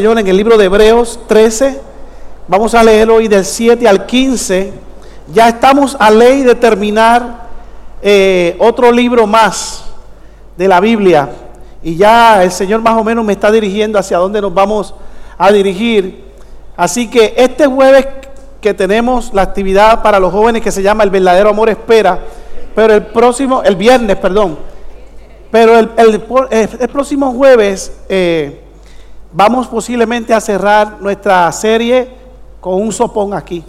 Señor en el libro de Hebreos 13. Vamos a leer hoy del 7 al 15. Ya estamos a ley de terminar eh, otro libro más de la Biblia. Y ya el Señor más o menos me está dirigiendo hacia dónde nos vamos a dirigir. Así que este jueves que tenemos la actividad para los jóvenes que se llama El verdadero amor espera. Pero el próximo, el viernes, perdón. Pero el, próximo jueves... Eh, vamos posiblemente a cerrar nuestra serie con un sopón aquí.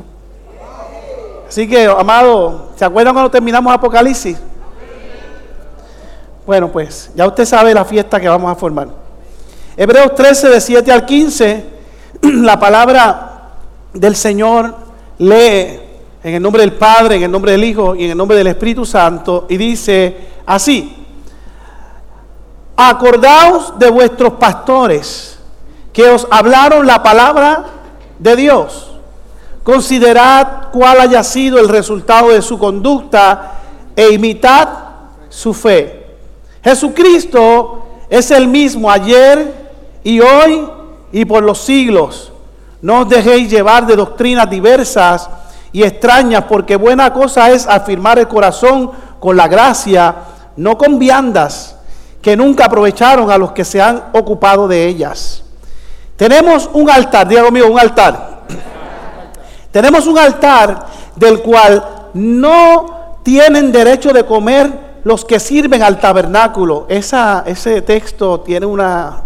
Así que, amado, ¿se acuerdan cuando terminamos Apocalipsis? Bueno, pues ya usted sabe la fiesta que vamos a formar. Hebreos 13, de 7 al 15, la palabra del Señor lee en el nombre del Padre, en el nombre del Hijo y en el nombre del Espíritu Santo y dice así, acordaos de vuestros pastores que os hablaron la palabra de Dios. Considerad cuál haya sido el resultado de su conducta e imitad su fe. Jesucristo es el mismo ayer y hoy y por los siglos. No os dejéis llevar de doctrinas diversas y extrañas, porque buena cosa es afirmar el corazón con la gracia, no con viandas que nunca aprovecharon a los que se han ocupado de ellas. Tenemos un altar, diga conmigo, un altar. Tenemos un altar del cual no tienen derecho de comer los que sirven al tabernáculo. Esa, ese texto tiene una,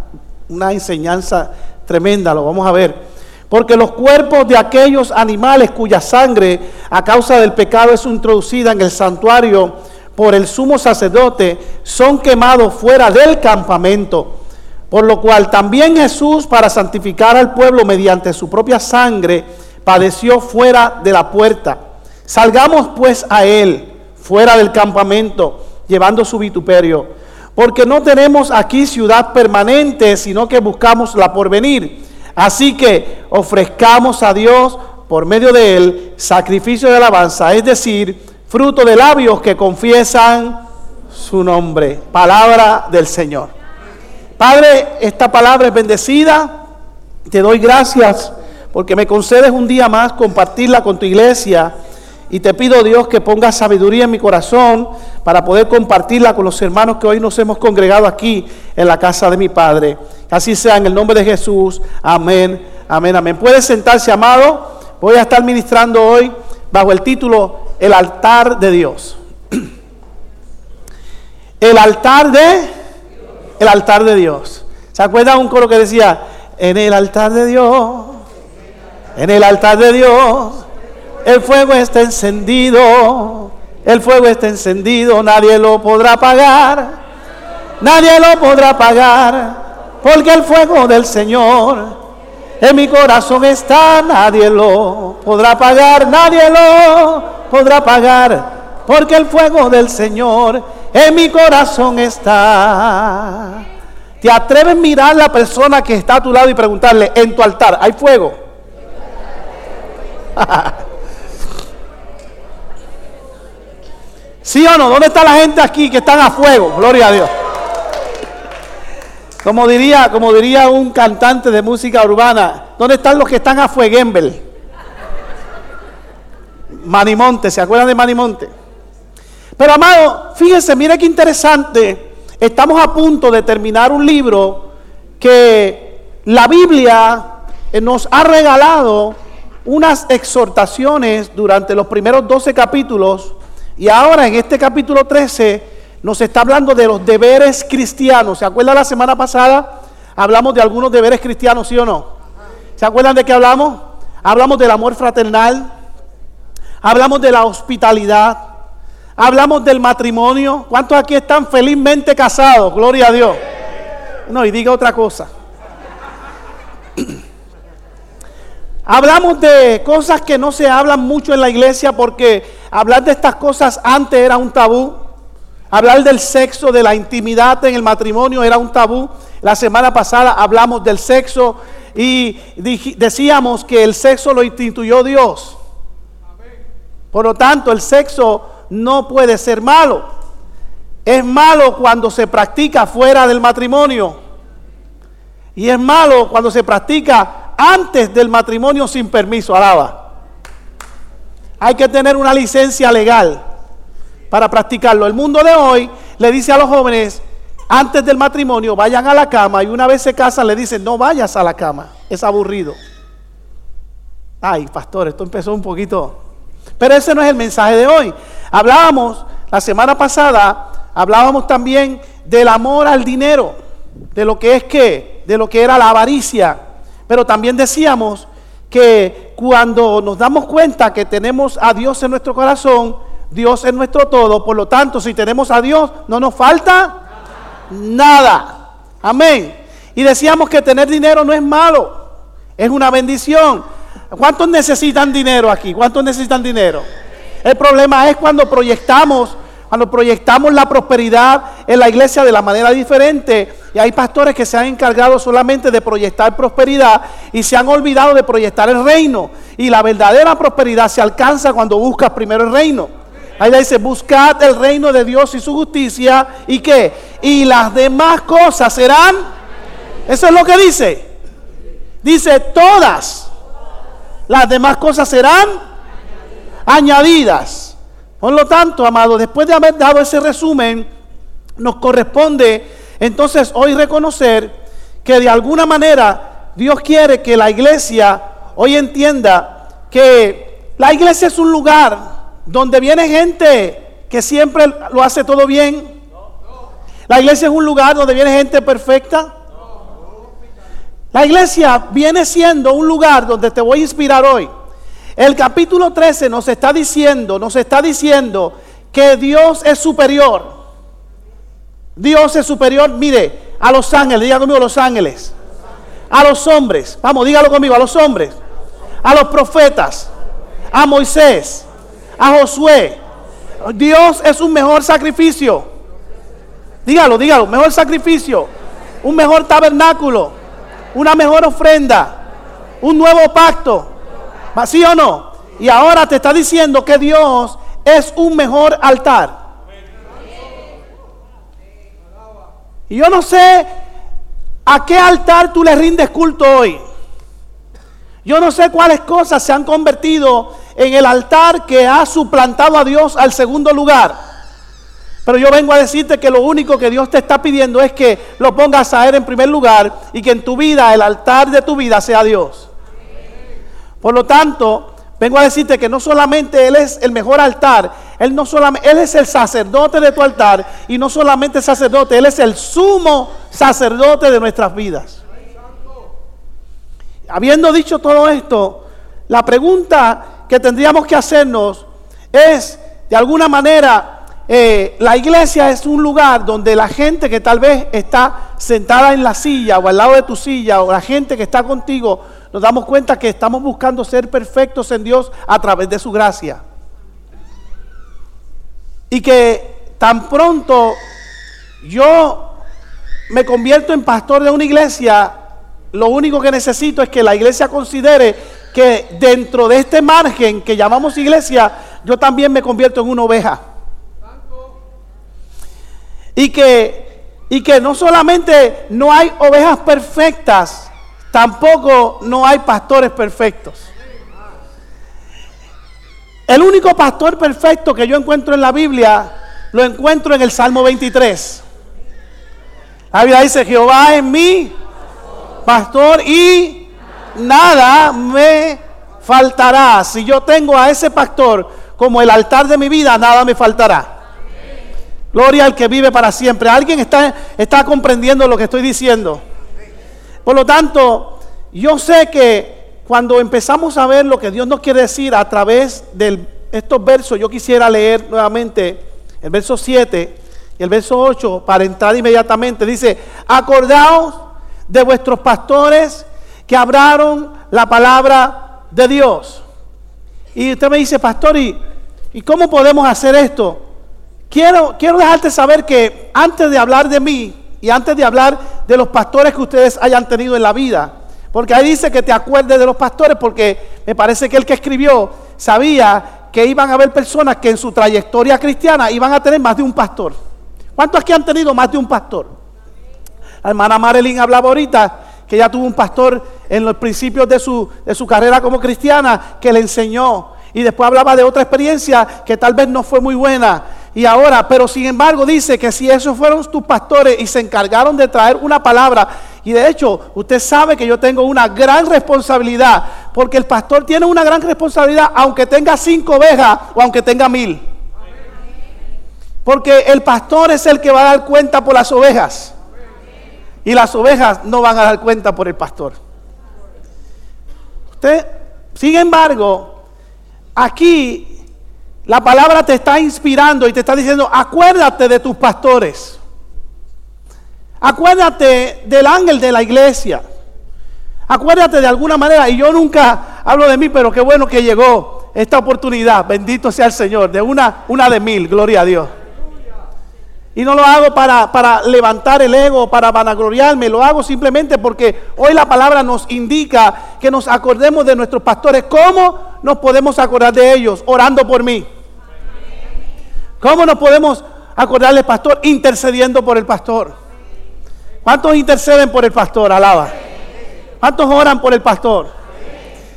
una enseñanza tremenda, lo vamos a ver. Porque los cuerpos de aquellos animales cuya sangre a causa del pecado es introducida en el santuario por el sumo sacerdote son quemados fuera del campamento. Por lo cual también Jesús, para santificar al pueblo mediante su propia sangre, padeció fuera de la puerta. Salgamos pues a él, fuera del campamento, llevando su vituperio. Porque no tenemos aquí ciudad permanente, sino que buscamos la porvenir. Así que ofrezcamos a Dios por medio de él sacrificio de alabanza, es decir, fruto de labios que confiesan su nombre. Palabra del Señor. Padre, esta palabra es bendecida. Te doy gracias porque me concedes un día más compartirla con tu iglesia. Y te pido, Dios, que ponga sabiduría en mi corazón para poder compartirla con los hermanos que hoy nos hemos congregado aquí en la casa de mi Padre. Así sea en el nombre de Jesús. Amén, amén, amén. Puede sentarse, amado. Voy a estar ministrando hoy bajo el título El altar de Dios. El altar de el altar de Dios. ¿Se acuerdan un coro que decía, en el altar de Dios, en el altar de Dios, el fuego está encendido, el fuego está encendido, nadie lo podrá apagar, nadie lo podrá apagar, porque el fuego del Señor en mi corazón está, nadie lo podrá apagar, nadie lo podrá apagar, porque el fuego del Señor en mi corazón está. ¿Te atreves a mirar a la persona que está a tu lado y preguntarle, en tu altar, ¿hay fuego? ¿Sí o no? ¿Dónde está la gente aquí que están a fuego? Gloria a Dios. Como diría, como diría un cantante de música urbana, ¿dónde están los que están a fueguembel? Manimonte, ¿se acuerdan de Manimonte? Pero amado, fíjense, mire qué interesante. Estamos a punto de terminar un libro que la Biblia eh, nos ha regalado unas exhortaciones durante los primeros 12 capítulos y ahora en este capítulo 13 nos está hablando de los deberes cristianos. ¿Se acuerdan la semana pasada? Hablamos de algunos deberes cristianos, ¿sí o no? ¿Se acuerdan de qué hablamos? Hablamos del amor fraternal, hablamos de la hospitalidad, Hablamos del matrimonio. ¿Cuántos aquí están felizmente casados? Gloria a Dios. No, y diga otra cosa. Hablamos de cosas que no se hablan mucho en la iglesia porque hablar de estas cosas antes era un tabú. Hablar del sexo, de la intimidad en el matrimonio era un tabú. La semana pasada hablamos del sexo y decíamos que el sexo lo instituyó Dios. Por lo tanto, el sexo no puede ser malo. Es malo cuando se practica fuera del matrimonio. Y es malo cuando se practica antes del matrimonio sin permiso, alaba. Hay que tener una licencia legal para practicarlo. El mundo de hoy le dice a los jóvenes, antes del matrimonio, vayan a la cama y una vez se casan le dicen, no vayas a la cama, es aburrido. Ay, pastor, esto empezó un poquito. Pero ese no es el mensaje de hoy. Hablábamos la semana pasada, hablábamos también del amor al dinero, de lo que es que, de lo que era la avaricia. Pero también decíamos que cuando nos damos cuenta que tenemos a Dios en nuestro corazón, Dios es nuestro todo, por lo tanto, si tenemos a Dios, no nos falta nada. Amén. Y decíamos que tener dinero no es malo, es una bendición. ¿Cuántos necesitan dinero aquí? ¿Cuántos necesitan dinero? El problema es cuando proyectamos, cuando proyectamos la prosperidad en la iglesia de la manera diferente. Y hay pastores que se han encargado solamente de proyectar prosperidad y se han olvidado de proyectar el reino. Y la verdadera prosperidad se alcanza cuando buscas primero el reino. Ahí dice, buscad el reino de Dios y su justicia. ¿Y qué? Y las demás cosas serán. Eso es lo que dice. Dice, todas las demás cosas serán añadidas. Por lo tanto, amado, después de haber dado ese resumen, nos corresponde entonces hoy reconocer que de alguna manera Dios quiere que la iglesia hoy entienda que la iglesia es un lugar donde viene gente que siempre lo hace todo bien. La iglesia es un lugar donde viene gente perfecta. La iglesia viene siendo un lugar donde te voy a inspirar hoy. El capítulo 13 nos está diciendo, nos está diciendo que Dios es superior. Dios es superior, mire, a los ángeles, diga conmigo a los ángeles. A los hombres, vamos, dígalo conmigo, a los hombres. A los profetas, a Moisés, a Josué, Dios es un mejor sacrificio. Dígalo, dígalo, mejor sacrificio, un mejor tabernáculo, una mejor ofrenda, un nuevo pacto. ¿Sí o no? Y ahora te está diciendo que Dios es un mejor altar. Y yo no sé a qué altar tú le rindes culto hoy. Yo no sé cuáles cosas se han convertido en el altar que ha suplantado a Dios al segundo lugar. Pero yo vengo a decirte que lo único que Dios te está pidiendo es que lo pongas a Él en primer lugar y que en tu vida, el altar de tu vida sea Dios. Por lo tanto, vengo a decirte que no solamente Él es el mejor altar, Él, no solamente, Él es el sacerdote de tu altar y no solamente el sacerdote, Él es el sumo sacerdote de nuestras vidas. Habiendo dicho todo esto, la pregunta que tendríamos que hacernos es, de alguna manera, eh, la iglesia es un lugar donde la gente que tal vez está sentada en la silla o al lado de tu silla o la gente que está contigo, nos damos cuenta que estamos buscando ser perfectos en Dios a través de su gracia. Y que tan pronto yo me convierto en pastor de una iglesia, lo único que necesito es que la iglesia considere que dentro de este margen que llamamos iglesia, yo también me convierto en una oveja. Y que, y que no solamente no hay ovejas perfectas, tampoco no hay pastores perfectos. El único pastor perfecto que yo encuentro en la Biblia lo encuentro en el Salmo 23. La Biblia dice, Jehová es mi pastor y nada me faltará. Si yo tengo a ese pastor como el altar de mi vida, nada me faltará. Gloria al que vive para siempre. ¿Alguien está, está comprendiendo lo que estoy diciendo? Por lo tanto, yo sé que cuando empezamos a ver lo que Dios nos quiere decir a través de estos versos, yo quisiera leer nuevamente el verso 7 y el verso 8 para entrar inmediatamente. Dice, acordaos de vuestros pastores que hablaron la palabra de Dios. Y usted me dice, pastor, ¿y, cómo podemos hacer esto? Quiero, quiero dejarte saber que antes de hablar de mí y antes de hablar de los pastores que ustedes hayan tenido en la vida, porque ahí dice que te acuerdes de los pastores, porque me parece que el que escribió sabía que iban a haber personas que en su trayectoria cristiana iban a tener más de un pastor. ¿Cuántos aquí han tenido más de un pastor? La hermana Marilyn hablaba ahorita que ella tuvo un pastor en los principios de su, de su carrera como cristiana que le enseñó. Y después hablaba de otra experiencia que tal vez no fue muy buena. Y ahora, pero sin embargo dice que si esos fueron tus pastores y se encargaron de traer una palabra, y de hecho usted sabe que yo tengo una gran responsabilidad, porque el pastor tiene una gran responsabilidad aunque tenga cinco ovejas o aunque tenga mil. Porque el pastor es el que va a dar cuenta por las ovejas. Y las ovejas no van a dar cuenta por el pastor. Usted, sin embargo, aquí la palabra te está inspirando y te está diciendo, acuérdate de tus pastores. Acuérdate del ángel de la iglesia. Acuérdate de alguna manera, y yo nunca hablo de mí, pero qué bueno que llegó esta oportunidad, bendito sea el Señor, de una, una de mil, gloria a Dios. Y no lo hago para, para levantar el ego, para vanagloriarme, lo hago simplemente porque hoy la palabra nos indica que nos acordemos de nuestros pastores. ¿Cómo nos podemos acordar de ellos? Orando por mí. ¿Cómo nos podemos acordar del pastor? Intercediendo por el pastor. ¿Cuántos interceden por el pastor? Alaba. ¿Cuántos oran por el pastor?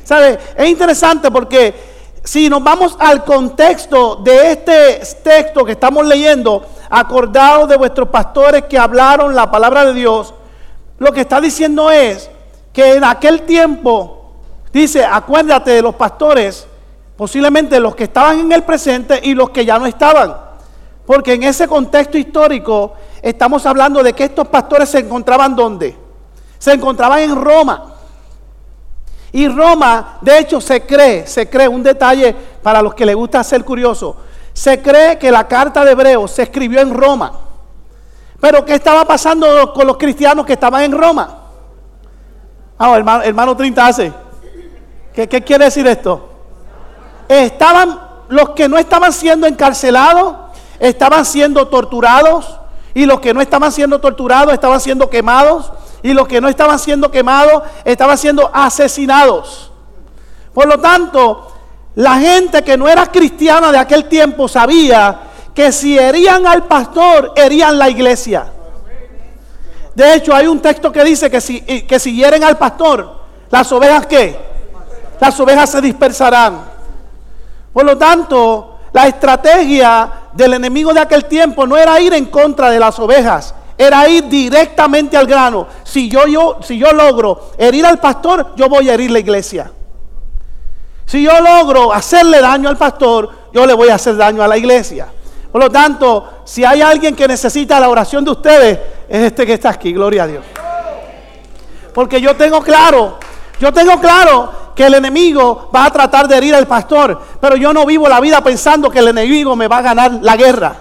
¿Sabe? Es interesante porque si nos vamos al contexto de este texto que estamos leyendo, acordados de vuestros pastores que hablaron la palabra de Dios, lo que está diciendo es que en aquel tiempo, dice, acuérdate de los pastores posiblemente los que estaban en el presente y los que ya no estaban. Porque en ese contexto histórico estamos hablando de que estos pastores se encontraban donde? Se encontraban en Roma. Y Roma, de hecho, se cree, se cree, un detalle para los que les gusta ser curioso, se cree que la carta de Hebreos se escribió en Roma. Pero ¿qué estaba pasando con los cristianos que estaban en Roma? Ah, hermano, hermano 30 hace. ¿Qué, ¿Qué quiere decir esto? estaban los que no estaban siendo encarcelados, estaban siendo torturados, y los que no estaban siendo torturados estaban siendo quemados, y los que no estaban siendo quemados estaban siendo asesinados. Por lo tanto, la gente que no era cristiana de aquel tiempo sabía que si herían al pastor, herían la iglesia. De hecho, hay un texto que dice que si, que si hieren al pastor, las ovejas qué? Las ovejas se dispersarán. Por lo tanto, la estrategia del enemigo de aquel tiempo no era ir en contra de las ovejas, era ir directamente al grano. Si yo, yo, si yo logro herir al pastor, yo voy a herir la iglesia. Si yo logro hacerle daño al pastor, yo le voy a hacer daño a la iglesia. Por lo tanto, si hay alguien que necesita la oración de ustedes, es este que está aquí, gloria a Dios. Porque yo tengo claro, yo tengo claro que el enemigo va a tratar de herir al pastor, pero yo no vivo la vida pensando que el enemigo me va a ganar la guerra.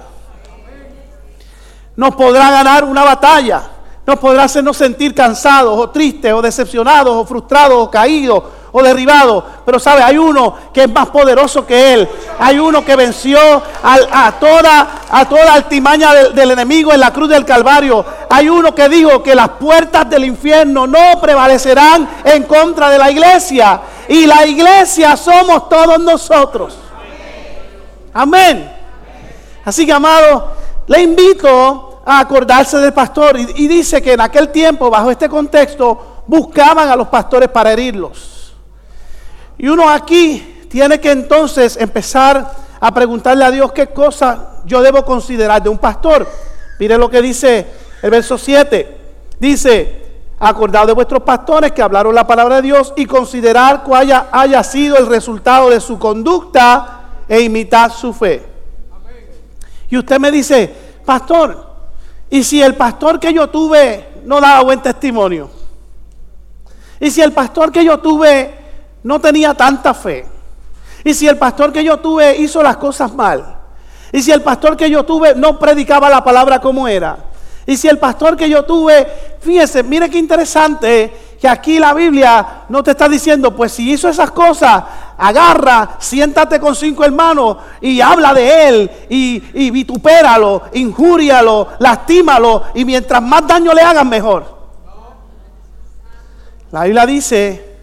Nos podrá ganar una batalla, nos podrá hacernos sentir cansados o tristes o decepcionados o frustrados o caídos o derribado. Pero sabe, hay uno que es más poderoso que él. Hay uno que venció a, toda, a toda altimaña del, enemigo en la cruz del Calvario. Hay uno que dijo que las puertas del infierno no prevalecerán en contra de la iglesia. Y la iglesia somos todos nosotros. Amén. Así que, amado, le invito a acordarse del pastor. Y dice que en aquel tiempo, bajo este contexto, buscaban a los pastores para herirlos. Y uno aquí tiene que entonces empezar a preguntarle a Dios qué cosa yo debo considerar de un pastor. Mire lo que dice el verso 7. Dice, acordado de vuestros pastores que hablaron la palabra de Dios y considerar cuál haya, sido el resultado de su conducta e imitar su fe. Y usted me dice, pastor, ¿y si el pastor que yo tuve no daba buen testimonio? ¿Y si el pastor que yo tuve no tenía tanta fe. Y si el pastor que yo tuve hizo las cosas mal. Y si el pastor que yo tuve no predicaba la palabra como era. Y si el pastor que yo tuve, fíjese, mire qué interesante que aquí la Biblia no te está diciendo, pues si hizo esas cosas, agarra, siéntate con cinco hermanos y habla de él y, y vitupéralo, injúrialo, lastímalo y mientras más daño le hagan mejor. La Biblia dice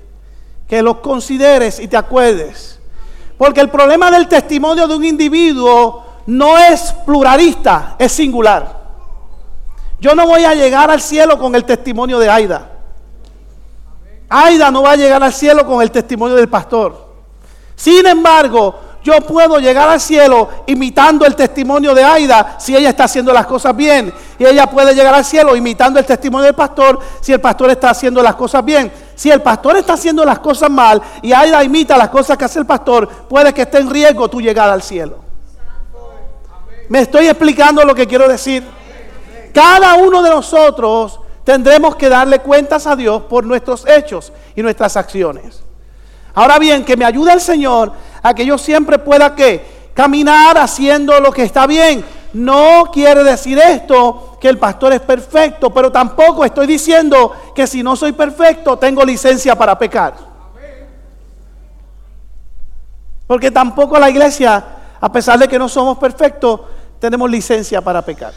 que los consideres y te acuerdes. Porque el problema del testimonio de un individuo no es pluralista, es singular. Yo no voy a llegar al cielo con el testimonio de Aida. Aida no va a llegar al cielo con el testimonio del pastor. Sin embargo, yo puedo llegar al cielo imitando el testimonio de Aida si ella está haciendo las cosas bien. Y ella puede llegar al cielo imitando el testimonio del pastor si el pastor está haciendo las cosas bien. Si el pastor está haciendo las cosas mal y Aida imita las cosas que hace el pastor, puede que esté en riesgo tu llegada al cielo. Me estoy explicando lo que quiero decir. Cada uno de nosotros tendremos que darle cuentas a Dios por nuestros hechos y nuestras acciones. Ahora bien, que me ayude el Señor a que yo siempre pueda caminar haciendo lo que está bien. No quiere decir esto que el pastor es perfecto, pero tampoco estoy diciendo que si no soy perfecto tengo licencia para pecar. Porque tampoco la iglesia, a pesar de que no somos perfectos, tenemos licencia para pecar.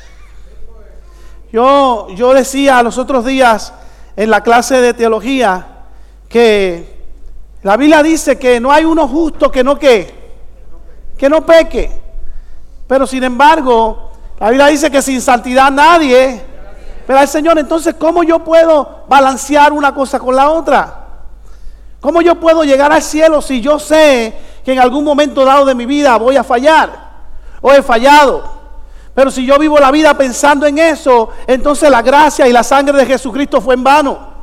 Yo, yo decía los otros días en la clase de teología que la Biblia dice que no hay uno justo que no que, que no peque. Pero sin embargo, la Biblia dice que sin santidad nadie. Pero al Señor, entonces, ¿cómo yo puedo balancear una cosa con la otra? ¿Cómo yo puedo llegar al cielo si yo sé que en algún momento dado de mi vida voy a fallar o he fallado? Pero si yo vivo la vida pensando en eso, entonces la gracia y la sangre de Jesucristo fue en vano.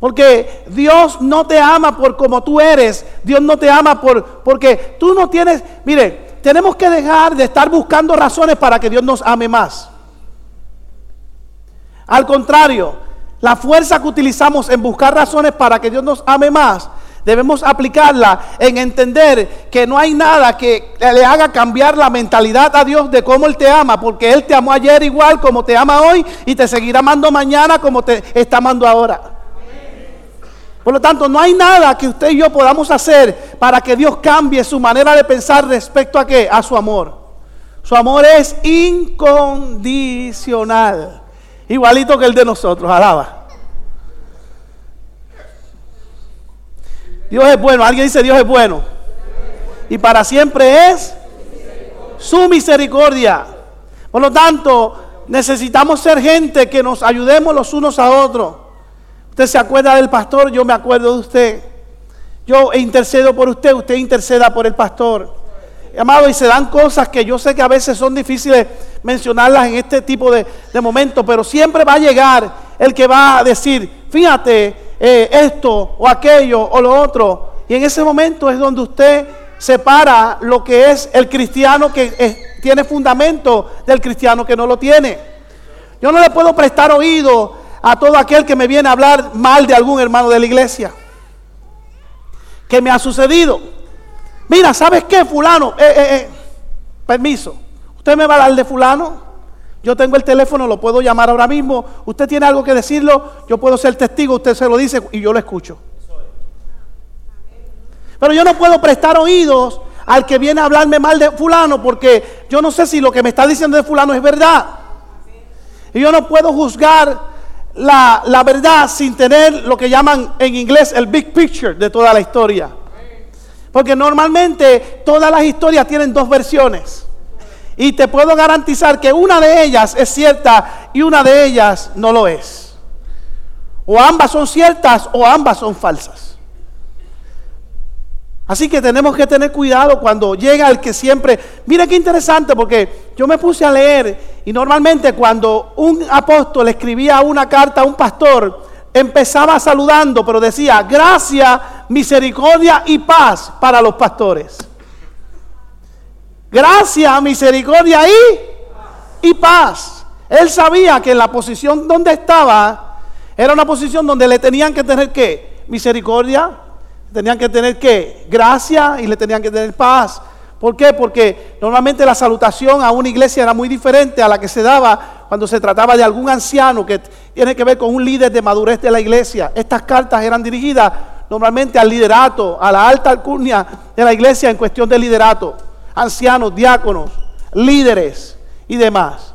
Porque Dios no te ama por como tú eres. Dios no te ama por porque tú no tienes, mire, tenemos que dejar de estar buscando razones para que Dios nos ame más. Al contrario, la fuerza que utilizamos en buscar razones para que Dios nos ame más, debemos aplicarla en entender que no hay nada que le haga cambiar la mentalidad a Dios de cómo Él te ama, porque Él te amó ayer igual como te ama hoy y te seguirá amando mañana como te está amando ahora. Por lo tanto, no hay nada que usted y yo podamos hacer para que Dios cambie su manera de pensar respecto a qué? A su amor. Su amor es incondicional. Igualito que el de nosotros. Alaba. Dios es bueno. Alguien dice Dios es bueno. Y para siempre es su misericordia. Por lo tanto, necesitamos ser gente que nos ayudemos los unos a otros. Usted se acuerda del pastor, yo me acuerdo de usted. Yo intercedo por usted, usted interceda por el pastor. Amado, y se dan cosas que yo sé que a veces son difíciles mencionarlas en este tipo de, momentos, pero siempre va a llegar el que va a decir, fíjate, eh, esto o aquello o lo otro. Y en ese momento es donde usted separa lo que es el cristiano que tiene fundamento del cristiano que no lo tiene. Yo no le puedo prestar oído a todo aquel que me viene a hablar mal de algún hermano de la iglesia. ¿Qué me ha sucedido? Mira, ¿sabes qué, fulano? Eh, eh, eh, permiso. ¿Usted me va a hablar de fulano? Yo tengo el teléfono, lo puedo llamar ahora mismo. Usted tiene algo que decirlo, yo puedo ser testigo, usted se lo dice y yo lo escucho. Pero yo no puedo prestar oídos al que viene a hablarme mal de fulano porque yo no sé si lo que me está diciendo de fulano es verdad. Y yo no puedo juzgar la, verdad sin tener lo que llaman en inglés el big picture de toda la historia. Porque normalmente todas las historias tienen dos versiones. Y te puedo garantizar que una de ellas es cierta y una de ellas no lo es. O ambas son ciertas o ambas son falsas. Así que tenemos que tener cuidado cuando llega el que siempre... Mira qué interesante porque yo me puse a leer y normalmente cuando un apóstol escribía una carta a un pastor, empezaba saludando, pero decía, gracia, misericordia y paz para los pastores. Gracia, misericordia y, y paz. Él sabía que en la posición donde estaba era una posición donde le tenían que tener que misericordia, tenían que tener que gracia y le tenían que tener paz. ¿Por qué? Porque normalmente la salutación a una iglesia era muy diferente a la que se daba cuando se trataba de algún anciano que tiene que ver con un líder de madurez de la iglesia. Estas cartas eran dirigidas normalmente al liderato, a la alta alcurnia de la iglesia en cuestión de liderato. Ancianos, diáconos, líderes y demás.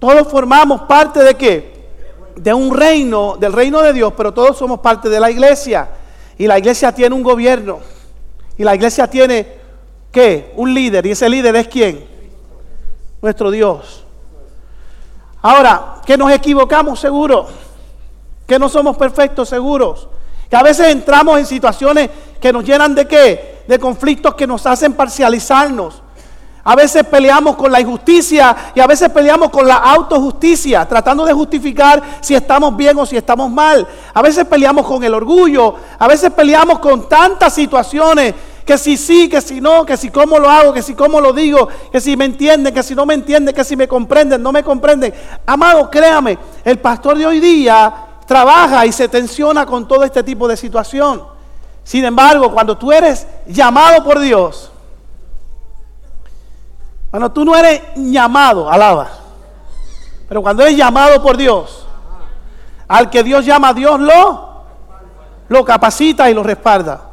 Todos formamos parte de qué? De un reino, del reino de Dios, pero todos somos parte de la iglesia. Y la iglesia tiene un gobierno. Y la iglesia tiene, ¿qué? Un líder. ¿Y ese líder es quién? Nuestro Dios. Ahora, que nos equivocamos seguro. Que no somos perfectos, seguros. Que a veces entramos en situaciones que nos llenan de qué? De conflictos que nos hacen parcializarnos. A veces peleamos con la injusticia y a veces peleamos con la autojusticia, tratando de justificar si estamos bien o si estamos mal. A veces peleamos con el orgullo, a veces peleamos con tantas situaciones que si sí, que si no, que si cómo lo hago, que si cómo lo digo, que si me entienden, que si no me entienden, que si me comprenden, no me comprenden. Amado, créame, el pastor de hoy día trabaja y se tensiona con todo este tipo de situación. Sin embargo, cuando tú eres llamado por Dios, cuando tú no eres llamado, alaba. Pero cuando eres llamado por Dios, al que Dios llama, Dios lo, lo capacita y lo respalda.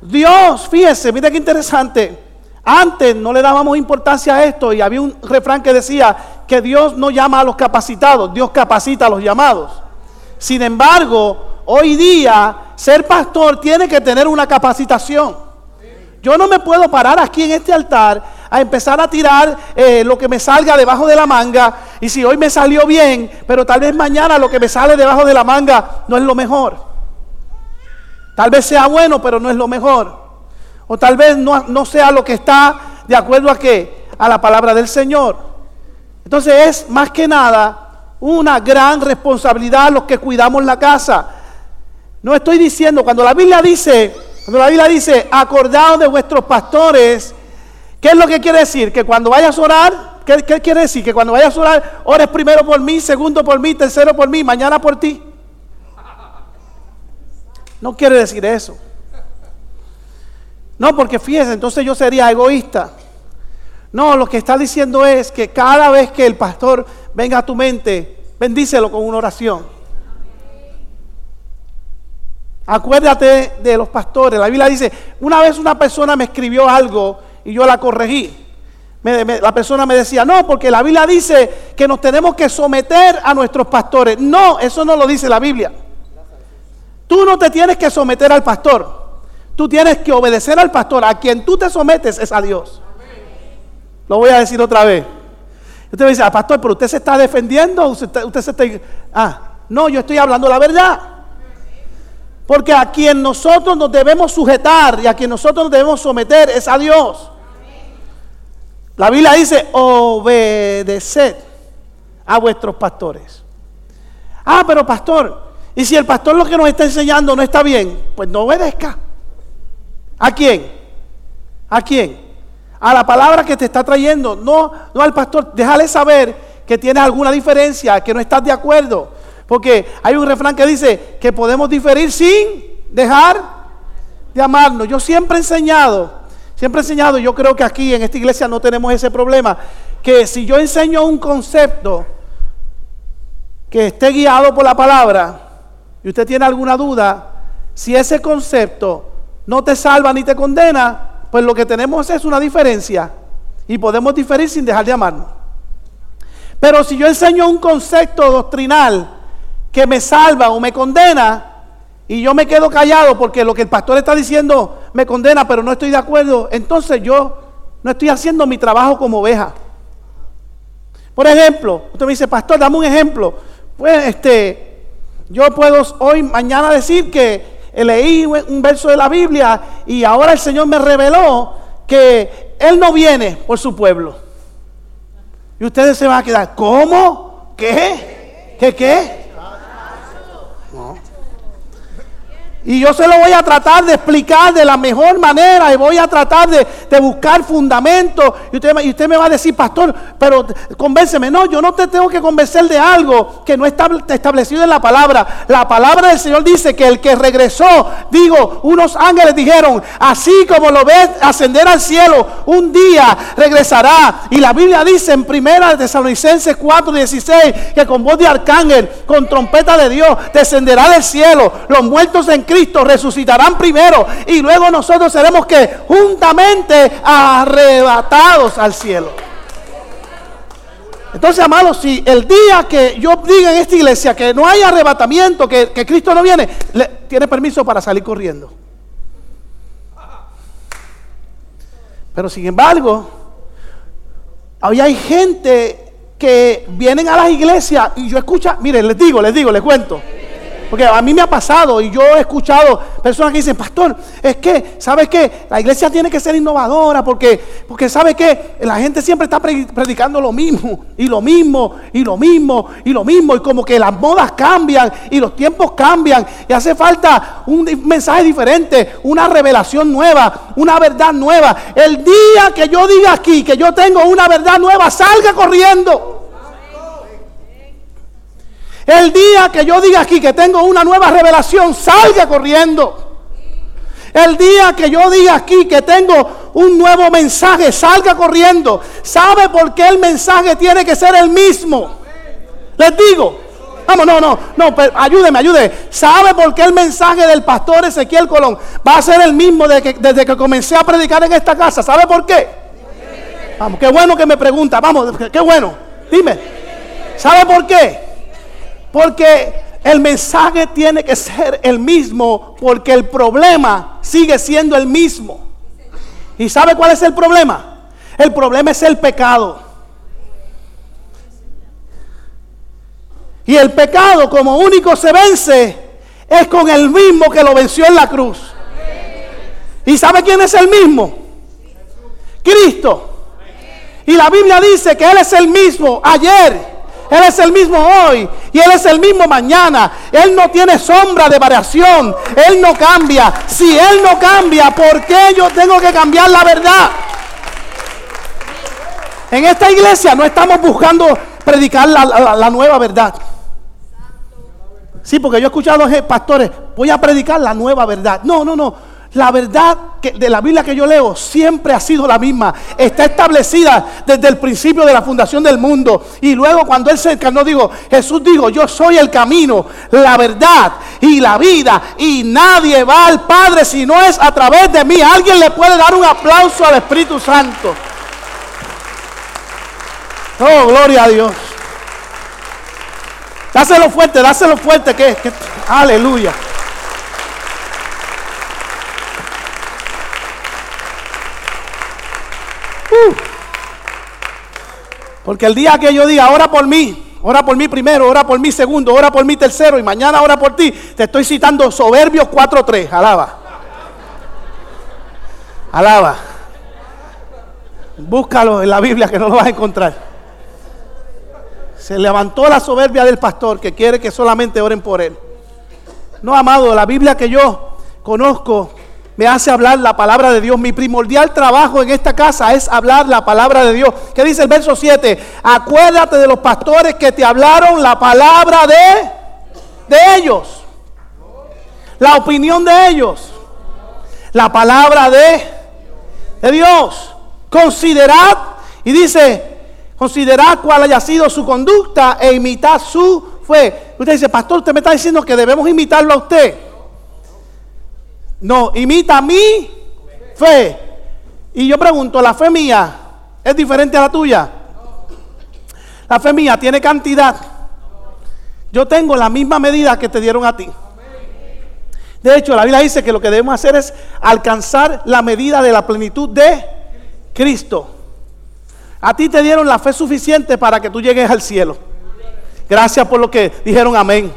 Dios, fíjese, mira qué interesante. Antes no le dábamos importancia a esto y había un refrán que decía que Dios no llama a los capacitados, Dios capacita a los llamados. Sin embargo, hoy día ser pastor tiene que tener una capacitación. Yo no me puedo parar aquí en este altar a empezar a tirar eh, lo que me salga debajo de la manga. Y si hoy me salió bien, pero tal vez mañana lo que me sale debajo de la manga no es lo mejor. Tal vez sea bueno, pero no es lo mejor. O tal vez no, no sea lo que está de acuerdo a qué? A la palabra del Señor. Entonces es más que nada una gran responsabilidad los que cuidamos la casa. No estoy diciendo, cuando la Biblia dice, cuando la Biblia dice, acordaos de vuestros pastores ¿Qué es lo que quiere decir? Que cuando vayas a orar, ¿qué, quiere decir? Que cuando vayas a orar, ores primero por mí, segundo por mí, tercero por mí, mañana por ti. No quiere decir eso. No, porque fíjese, entonces yo sería egoísta. No, lo que está diciendo es que cada vez que el pastor venga a tu mente, bendícelo con una oración. Acuérdate de los pastores. La Biblia dice, una vez una persona me escribió algo y yo la corregí. la persona me decía, no, porque la Biblia dice que nos tenemos que someter a nuestros pastores. No, eso no lo dice la Biblia. Tú no te tienes que someter al pastor. Tú tienes que obedecer al pastor. A quien tú te sometes es a Dios. Lo voy a decir otra vez. Usted me dice, ah, pastor, pero usted se está defendiendo. Usted, usted se está... Ah, no, yo estoy hablando la verdad. Porque a quien nosotros nos debemos sujetar y a quien nosotros nos debemos someter es a Dios. La Biblia dice, obedeced a vuestros pastores. Ah, pero pastor, y si el pastor lo que nos está enseñando no está bien, pues no obedezca. ¿A quién? ¿A quién? A la palabra que te está trayendo, no, no al pastor. Déjale saber que tienes alguna diferencia, que no estás de acuerdo. Porque hay un refrán que dice que podemos diferir sin dejar de amarnos. Yo siempre he enseñado Siempre he enseñado, yo creo que aquí en esta iglesia no tenemos ese problema, que si yo enseño un concepto que esté guiado por la palabra y usted tiene alguna duda, si ese concepto no te salva ni te condena, pues lo que tenemos es una diferencia y podemos diferir sin dejar de amarnos. Pero si yo enseño un concepto doctrinal que me salva o me condena, y yo me quedo callado porque lo que el pastor está diciendo me condena, pero no estoy de acuerdo, entonces yo no estoy haciendo mi trabajo como oveja. Por ejemplo, usted me dice, pastor, dame un ejemplo. Pues este, yo puedo hoy, mañana decir que leí un verso de la Biblia y ahora el Señor me reveló que Él no viene por su pueblo. Y ustedes se van a quedar, ¿cómo? ¿Qué? ¿Qué qué? Y yo se lo voy a tratar de explicar de la mejor manera y voy a tratar de, buscar fundamentos. Y usted, y usted me va a decir, pastor, pero convénceme. No, yo no te tengo que convencer de algo que no está establecido en la palabra. La palabra del Señor dice que el que regresó, digo, unos ángeles dijeron, así como lo ves ascender al cielo, un día regresará. Y la Biblia dice en primera de Tesalonicenses 4:16 que con voz de arcángel, con trompeta de Dios, descenderá del cielo. Los muertos en Cristo resucitarán primero y luego nosotros seremos que juntamente arrebatados al cielo. Entonces, amados, si el día que yo diga en esta iglesia que no hay arrebatamiento, que, Cristo no viene, tiene permiso para salir corriendo. Pero sin embargo, hoy hay gente que vienen a las iglesias y yo escucho, miren, les digo, les digo, les cuento. Porque a mí me ha pasado y yo he escuchado personas que dicen, pastor, es que, ¿sabe qué? La iglesia tiene que ser innovadora porque, porque ¿sabe qué? La gente siempre está predicando lo mismo y lo mismo y lo mismo y lo mismo y como que las modas cambian y los tiempos cambian y hace falta un mensaje diferente, una revelación nueva, una verdad nueva. El día que yo diga aquí que yo tengo una verdad nueva, salga corriendo. El día que yo diga aquí que tengo una nueva revelación, salga corriendo. El día que yo diga aquí que tengo un nuevo mensaje, salga corriendo. ¿Sabe por qué el mensaje tiene que ser el mismo? Les digo, vamos, no, no, no, ayúdeme, ayúdeme. ¿Sabe por qué el mensaje del pastor Ezequiel Colón va a ser el mismo desde que, desde que comencé a predicar en esta casa? ¿Sabe por qué? Vamos, qué bueno que me pregunta, vamos, qué bueno. Dime, ¿sabe por qué? Porque el mensaje tiene que ser el mismo porque el problema sigue siendo el mismo. ¿Y sabe cuál es el problema? El problema es el pecado. Y el pecado como único se vence es con el mismo que lo venció en la cruz. ¿Y sabe quién es el mismo? Cristo. Y la Biblia dice que Él es el mismo ayer, él es el mismo hoy y Él es el mismo mañana. Él no tiene sombra de variación. Él no cambia. Si Él no cambia, ¿por qué yo tengo que cambiar la verdad? En esta iglesia no estamos buscando predicar la, nueva verdad. Sí, porque yo he escuchado a los pastores, voy a predicar la nueva verdad. No, no, no. La verdad que, de la Biblia que yo leo siempre ha sido la misma. Está establecida desde el principio de la fundación del mundo. Y luego cuando Él se encarnó, digo, Jesús dijo, yo soy el camino, la verdad y la vida. Y nadie va al Padre si no es a través de mí. Alguien le puede dar un aplauso al Espíritu Santo. Oh, gloria a Dios. Dáselo fuerte, dáselo fuerte que, aleluya. Porque el día que yo diga, ora por mí, ora por mí primero, ora por mí segundo, ora por mí tercero y mañana ora por ti, te estoy citando Soberbios 4.3, alaba. Alaba. Búscalo en la Biblia que no lo vas a encontrar. Se levantó la soberbia del pastor que quiere que solamente oren por él. No, amado, la Biblia que yo conozco me hace hablar la palabra de Dios. Mi primordial trabajo en esta casa es hablar la palabra de Dios. ¿Qué dice el verso 7? Acuérdate de los pastores que te hablaron la palabra de, de ellos. La opinión de ellos. La palabra de, de Dios. Considerad, y dice, considerad cuál haya sido su conducta e imitad su fe. Usted dice, pastor, usted me está diciendo que debemos imitarlo a usted. No, imita mi fe. Y yo pregunto, ¿la fe mía es diferente a la tuya? La fe mía tiene cantidad. Yo tengo la misma medida que te dieron a ti. De hecho, la Biblia dice que lo que debemos hacer es alcanzar la medida de la plenitud de Cristo. A ti te dieron la fe suficiente para que tú llegues al cielo. Gracias por lo que dijeron amén.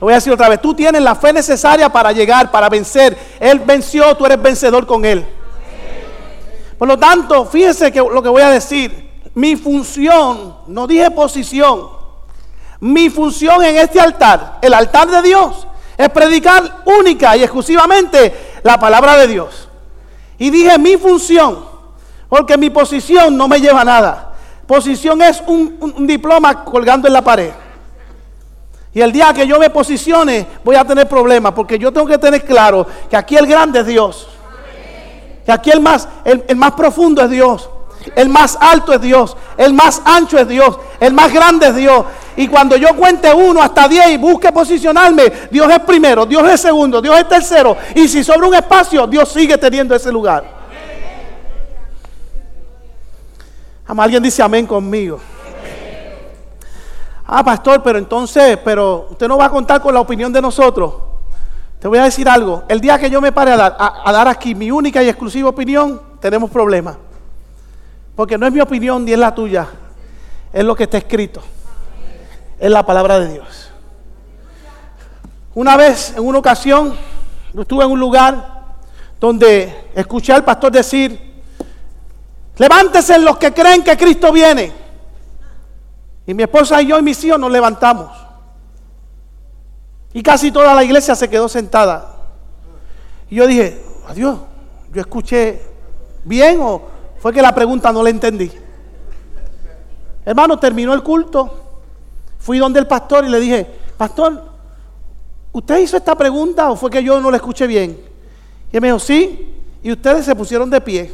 Lo voy a decir otra vez. Tú tienes la fe necesaria para llegar, para vencer. Él venció, tú eres vencedor con Él. Por lo tanto, fíjense que lo que voy a decir. Mi función, no dije posición. Mi función en este altar, el altar de Dios, es predicar única y exclusivamente la palabra de Dios. Y dije mi función, porque mi posición no me lleva a nada. Posición es un, un diploma colgando en la pared. Y el día que yo me posicione, voy a tener problemas, porque yo tengo que tener claro que aquí el grande es Dios. Que aquí el más, el, más profundo es Dios. El más alto es Dios. El más ancho es Dios. El más grande es Dios. Y cuando yo cuente uno hasta diez y busque posicionarme, Dios es primero, Dios es segundo, Dios es tercero. Y si sobra un espacio, Dios sigue teniendo ese lugar. Alguien dice amén conmigo. Ah, pastor, pero entonces, pero usted no va a contar con la opinión de nosotros. Te voy a decir algo. El día que yo me pare a dar, a, dar aquí mi única y exclusiva opinión, tenemos problemas. Porque no es mi opinión ni es la tuya. Es lo que está escrito. Es la palabra de Dios. Una vez, en una ocasión, estuve en un lugar donde escuché al pastor decir, levántese los que creen que Cristo viene. Y mi esposa y yo y mis hijos nos levantamos. Y casi toda la iglesia se quedó sentada. Y yo dije, adiós, yo escuché bien o fue que la pregunta no la entendí. Hermano, terminó el culto. Fui donde el pastor y le dije, pastor, ¿usted hizo esta pregunta o fue que yo no la escuché bien? Y él me dijo, sí, y ustedes se pusieron de pie.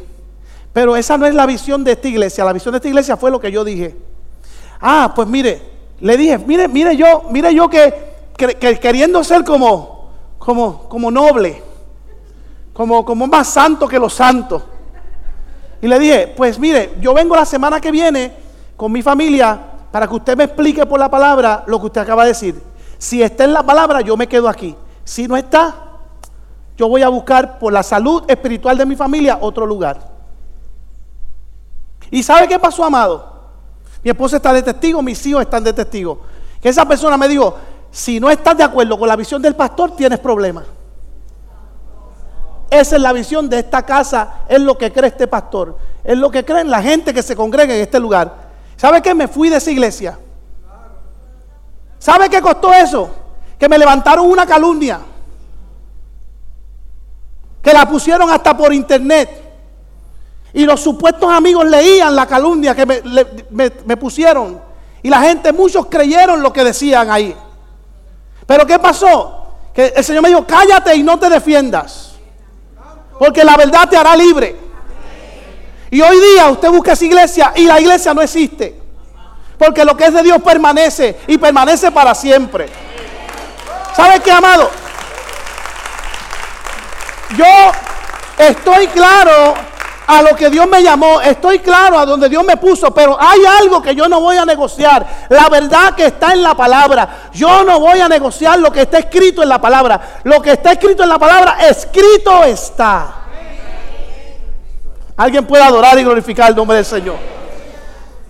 Pero esa no es la visión de esta iglesia. La visión de esta iglesia fue lo que yo dije. Ah, pues mire, le dije, mire, mire yo, mire yo que, queriendo ser como, como, como noble, como, como más santo que los santos. Y le dije, pues mire, yo vengo la semana que viene con mi familia para que usted me explique por la palabra lo que usted acaba de decir. Si está en la palabra, yo me quedo aquí. Si no está, yo voy a buscar por la salud espiritual de mi familia otro lugar. ¿Y sabe qué pasó, amado? Mi esposa está de testigo, mis hijos están de testigo. Que esa persona me dijo, si no estás de acuerdo con la visión del pastor, tienes problemas. Esa es la visión de esta casa, es lo que cree este pastor, es lo que creen la gente que se congrega en este lugar. ¿Sabe qué? Me fui de esa iglesia. ¿Sabe qué costó eso? Que me levantaron una calumnia. Que la pusieron hasta por internet. Y los supuestos amigos leían la calumnia que me, pusieron. Y la gente, muchos creyeron lo que decían ahí. Pero ¿qué pasó? Que el Señor me dijo, cállate y no te defiendas. Porque la verdad te hará libre. Y hoy día usted busca esa iglesia y la iglesia no existe. Porque lo que es de Dios permanece y permanece para siempre. ¿Sabe qué, amado? Yo estoy claro a lo que Dios me llamó, estoy claro a donde Dios me puso, pero hay algo que yo no voy a negociar. La verdad que está en la palabra. Yo no voy a negociar lo que está escrito en la palabra. Lo que está escrito en la palabra, escrito está. Alguien puede adorar y glorificar el nombre del Señor.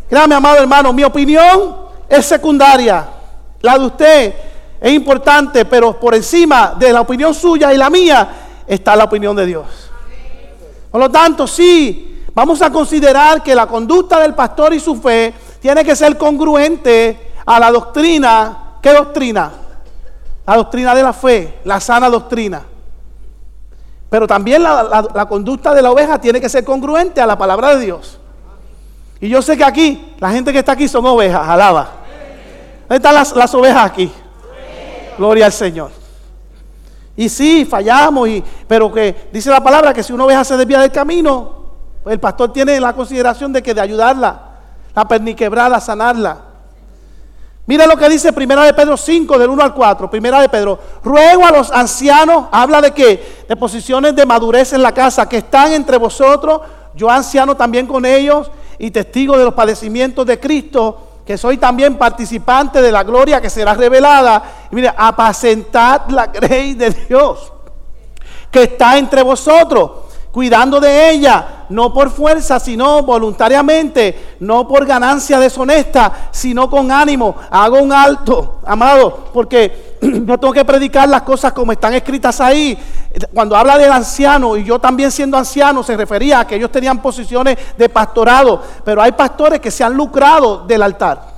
Créame, amado hermano, mi opinión es secundaria. La de usted es importante, pero por encima de la opinión suya y la mía está la opinión de Dios. Por lo tanto, sí, vamos a considerar que la conducta del pastor y su fe tiene que ser congruente a la doctrina. ¿Qué doctrina? La doctrina de la fe, la sana doctrina. Pero también la, conducta de la oveja tiene que ser congruente a la palabra de Dios. Y yo sé que aquí, la gente que está aquí son ovejas, alaba. ¿Dónde están las, ovejas aquí? Gloria al Señor. Y sí, fallamos, y, pero que dice la palabra que si una oveja se desvía del camino, pues el pastor tiene la consideración de que de ayudarla, la perniquebrada, sanarla. Mira lo que dice Primera de Pedro 5, del 1 al 4. Primera de Pedro. Ruego a los ancianos, habla de qué? De posiciones de madurez en la casa, que están entre vosotros, yo anciano también con ellos, y testigo de los padecimientos de Cristo, que soy también participante de la gloria que será revelada. Y mire, apacentad la grey de Dios, que está entre vosotros cuidando de ella, no por fuerza, sino voluntariamente, no por ganancia deshonesta, sino con ánimo. Hago un alto, amado, porque yo tengo que predicar las cosas como están escritas ahí. Cuando habla del anciano, y yo también siendo anciano, se refería a que ellos tenían posiciones de pastorado, pero hay pastores que se han lucrado del altar.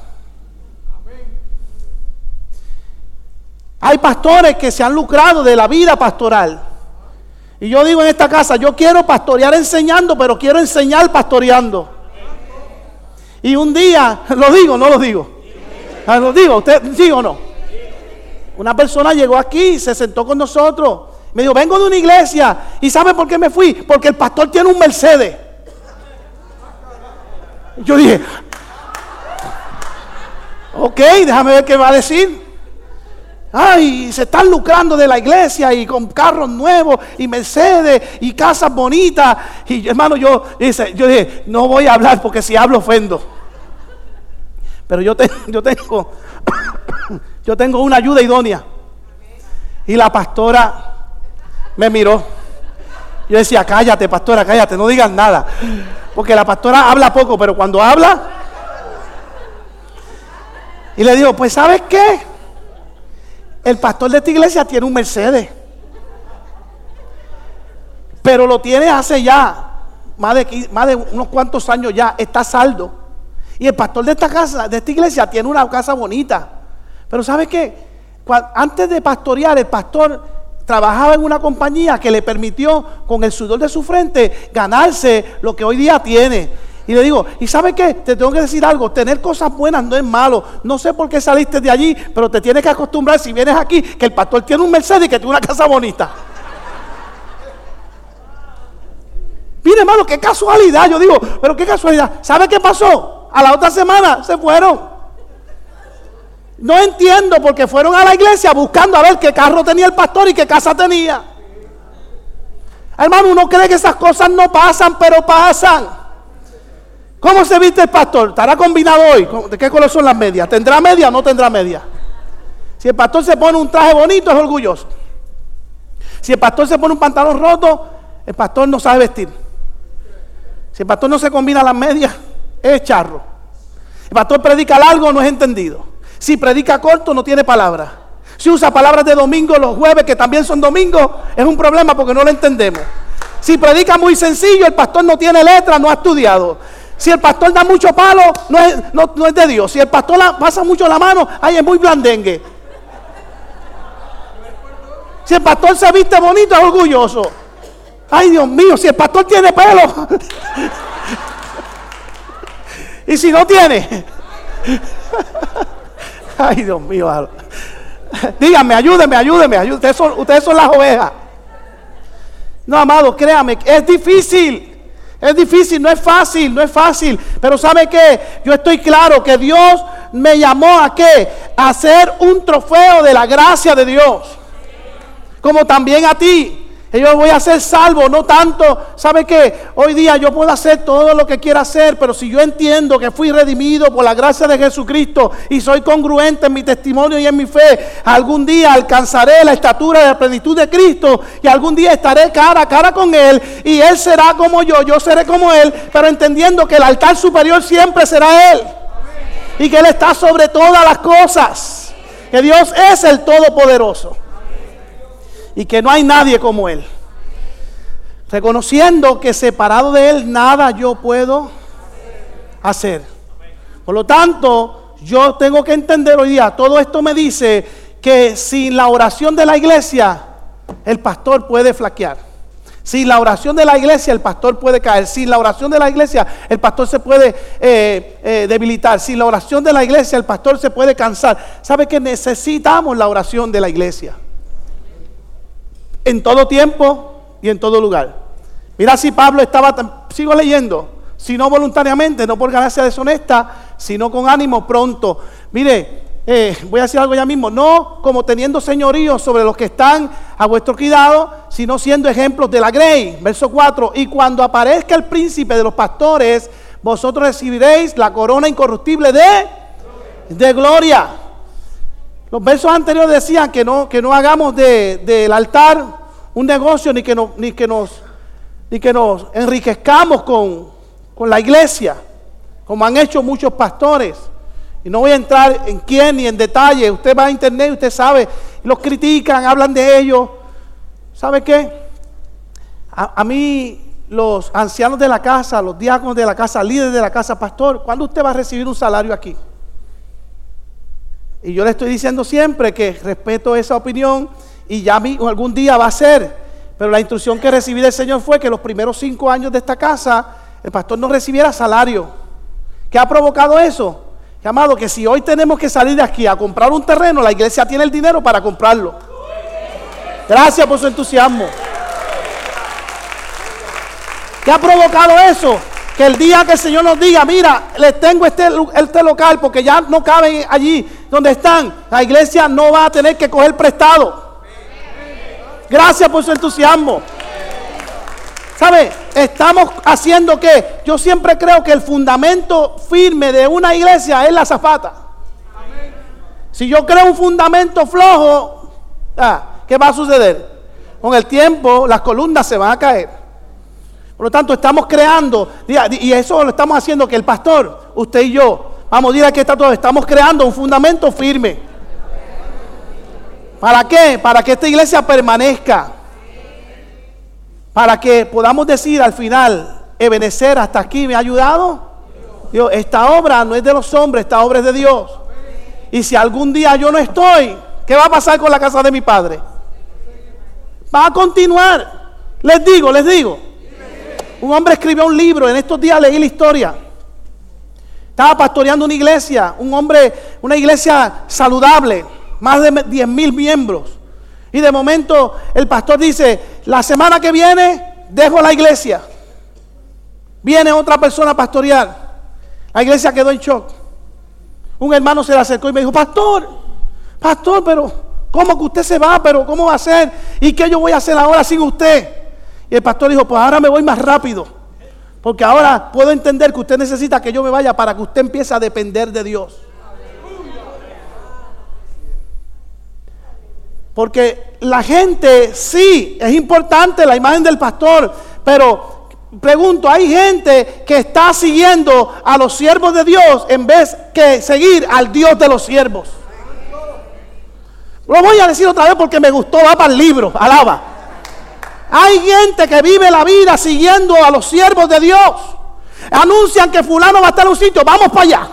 Hay pastores que se han lucrado de la vida pastoral. Y yo digo en esta casa, yo quiero pastorear enseñando, pero quiero enseñar pastoreando. Y un día, lo digo, no lo digo. Ah, lo digo, ¿usted sí o no? Una persona llegó aquí, se sentó con nosotros. Me dijo, vengo de una iglesia. ¿Y sabe por qué me fui? Porque el pastor tiene un Mercedes. Yo dije, ok, déjame ver qué va a decir. Ay, se están lucrando de la iglesia y con carros nuevos y Mercedes y casas bonitas. Y hermano, yo, dice, yo dije, no voy a hablar porque si hablo ofendo. Pero yo, yo tengo, yo tengo una ayuda idónea. Y la pastora me miró. Yo decía, cállate, pastora, cállate, no digas nada. Porque la pastora habla poco, pero cuando habla... Y le digo, pues ¿sabes qué? el pastor de esta iglesia tiene un Mercedes. Pero lo tiene hace ya más de, más de unos cuantos años ya. Está saldo. Y el pastor de esta casa, de esta iglesia, tiene una casa bonita. Pero ¿sabe qué? antes de pastorear, el pastor trabajaba en una compañía que le permitió con el sudor de su frente ganarse lo que hoy día tiene. Y le digo, ¿y sabe qué? Te tengo que decir algo, tener cosas buenas no es malo. No sé por qué saliste de allí, pero te tienes que acostumbrar si vienes aquí que el pastor tiene un Mercedes y que tiene una casa bonita. Mire, hermano, qué casualidad. Yo digo, pero qué casualidad. ¿Sabe qué pasó? A la otra semana se fueron. No entiendo porque fueron a la iglesia buscando a ver qué carro tenía el pastor y qué casa tenía. Hermano, uno cree que esas cosas no pasan, pero pasan. ¿Cómo se viste el pastor? ¿Estará combinado hoy? ¿De qué color son las medias? ¿Tendrá media o no tendrá media? Si el pastor se pone un traje bonito, es orgulloso. Si el pastor se pone un pantalón roto, el pastor no sabe vestir. Si el pastor no se combina las medias, es charro. El pastor predica largo, no es entendido. Si predica corto, no tiene palabra. Si usa palabras de domingo los jueves, que también son domingos, es un problema porque no lo entendemos. Si predica muy sencillo, el pastor no tiene letra, no ha estudiado. Si el pastor da mucho palo, no es, no, es de Dios. Si el pastor pasa mucho la mano, ahí es muy blandengue. Si el pastor se viste bonito, es orgulloso. Ay, Dios mío, si el pastor tiene pelo. y si no tiene. Ay, Dios mío. Díganme, ayúdenme, ayúdenme. Ustedes son, ustedes son las ovejas. No, amado, créame, es difícil. Es difícil, no es fácil, no es fácil. Pero ¿sabe qué? Yo estoy claro que Dios me llamó a qué? A ser un trofeo de la gracia de Dios. Como también a ti yo voy a ser salvo, no tanto, ¿sabe qué? Hoy día yo puedo hacer todo lo que quiera hacer, pero si yo entiendo que fui redimido por la gracia de Jesucristo y soy congruente en mi testimonio y en mi fe, algún día alcanzaré la estatura de la plenitud de Cristo y algún día estaré cara a cara con Él y Él será como yo, yo seré como Él, pero entendiendo que el altar superior siempre será Él y que Él está sobre todas las cosas, que Dios es el Todopoderoso y que no hay nadie como Él. Reconociendo que separado de Él nada yo puedo hacer. Por lo tanto, yo tengo que entender hoy día, todo esto me dice que sin la oración de la iglesia, el pastor puede flaquear. Sin la oración de la iglesia, el pastor puede caer. Sin la oración de la iglesia, el pastor se puede eh, eh, debilitar. Sin la oración de la iglesia, el pastor se puede cansar. ¿Sabe que necesitamos la oración de la iglesia? En todo tiempo y en todo lugar. Mira si Pablo estaba, sigo leyendo, si no voluntariamente, no por ganancia deshonesta, sino con ánimo pronto. Mire, eh, voy a decir algo ya mismo, no como teniendo señorío sobre los que están a vuestro cuidado, sino siendo ejemplos de la grey. Verso 4, y cuando aparezca el príncipe de los pastores, vosotros recibiréis la corona incorruptible de, de gloria. Los versos anteriores decían que no, que no hagamos del altar un negocio ni que, ni que, nos, ni que nos enriquezcamos con, con la iglesia, como han hecho muchos pastores. Y no voy a entrar en quién ni en detalle. Usted va a internet usted sabe, los critican, hablan de ellos. ¿Sabe qué? A, a, mí, los ancianos de la casa, los diáconos de la casa, líderes de la casa, pastor, ¿cuándo usted va a recibir un salario aquí? Y yo le estoy diciendo siempre que respeto esa opinión y ya algún día va a ser. Pero la instrucción que recibí del Señor fue que los primeros cinco años de esta casa el pastor no recibiera salario. ¿Qué ha provocado eso? Llamado que si hoy tenemos que salir de aquí a comprar un terreno, la iglesia tiene el dinero para comprarlo. Gracias por su entusiasmo. ¿Qué ha provocado eso? Que el día que el Señor nos diga, mira, les tengo este, este local porque ya no caben allí donde están, la iglesia no va a tener que coger prestado. Gracias por su entusiasmo. ¿Sabe? Estamos haciendo que yo siempre creo que el fundamento firme de una iglesia es la zapata. Si yo creo un fundamento flojo, ah, ¿qué va a suceder? Con el tiempo las columnas se van a caer. Por lo tanto, estamos creando, y eso lo estamos haciendo que el pastor, usted y yo, vamos, a decir aquí está todo, estamos creando un fundamento firme. ¿Para qué? Para que esta iglesia permanezca. Para que podamos decir al final, Ebenecer hasta aquí me ha ayudado. Dios, esta obra no es de los hombres, esta obra es de Dios. Y si algún día yo no estoy, ¿qué va a pasar con la casa de mi padre? Va a continuar. Les digo, les digo. Un hombre escribió un libro, en estos días leí la historia. Estaba pastoreando una iglesia, un hombre, una iglesia saludable, más de 10 mil miembros. Y de momento el pastor dice, la semana que viene dejo la iglesia. Viene otra persona a pastorear. La iglesia quedó en shock. Un hermano se le acercó y me dijo, pastor, pastor, pero ¿cómo que usted se va? Pero ¿cómo va a ser? ¿Y qué yo voy a hacer ahora sin usted? Y el pastor dijo, pues ahora me voy más rápido. Porque ahora puedo entender que usted necesita que yo me vaya para que usted empiece a depender de Dios. Porque la gente, sí, es importante la imagen del pastor, pero pregunto, hay gente que está siguiendo a los siervos de Dios en vez que seguir al Dios de los siervos. Lo voy a decir otra vez porque me gustó, va para el libro, alaba. Hay gente que vive la vida siguiendo a los siervos de Dios. Anuncian que fulano va a estar en un sitio, vamos para allá.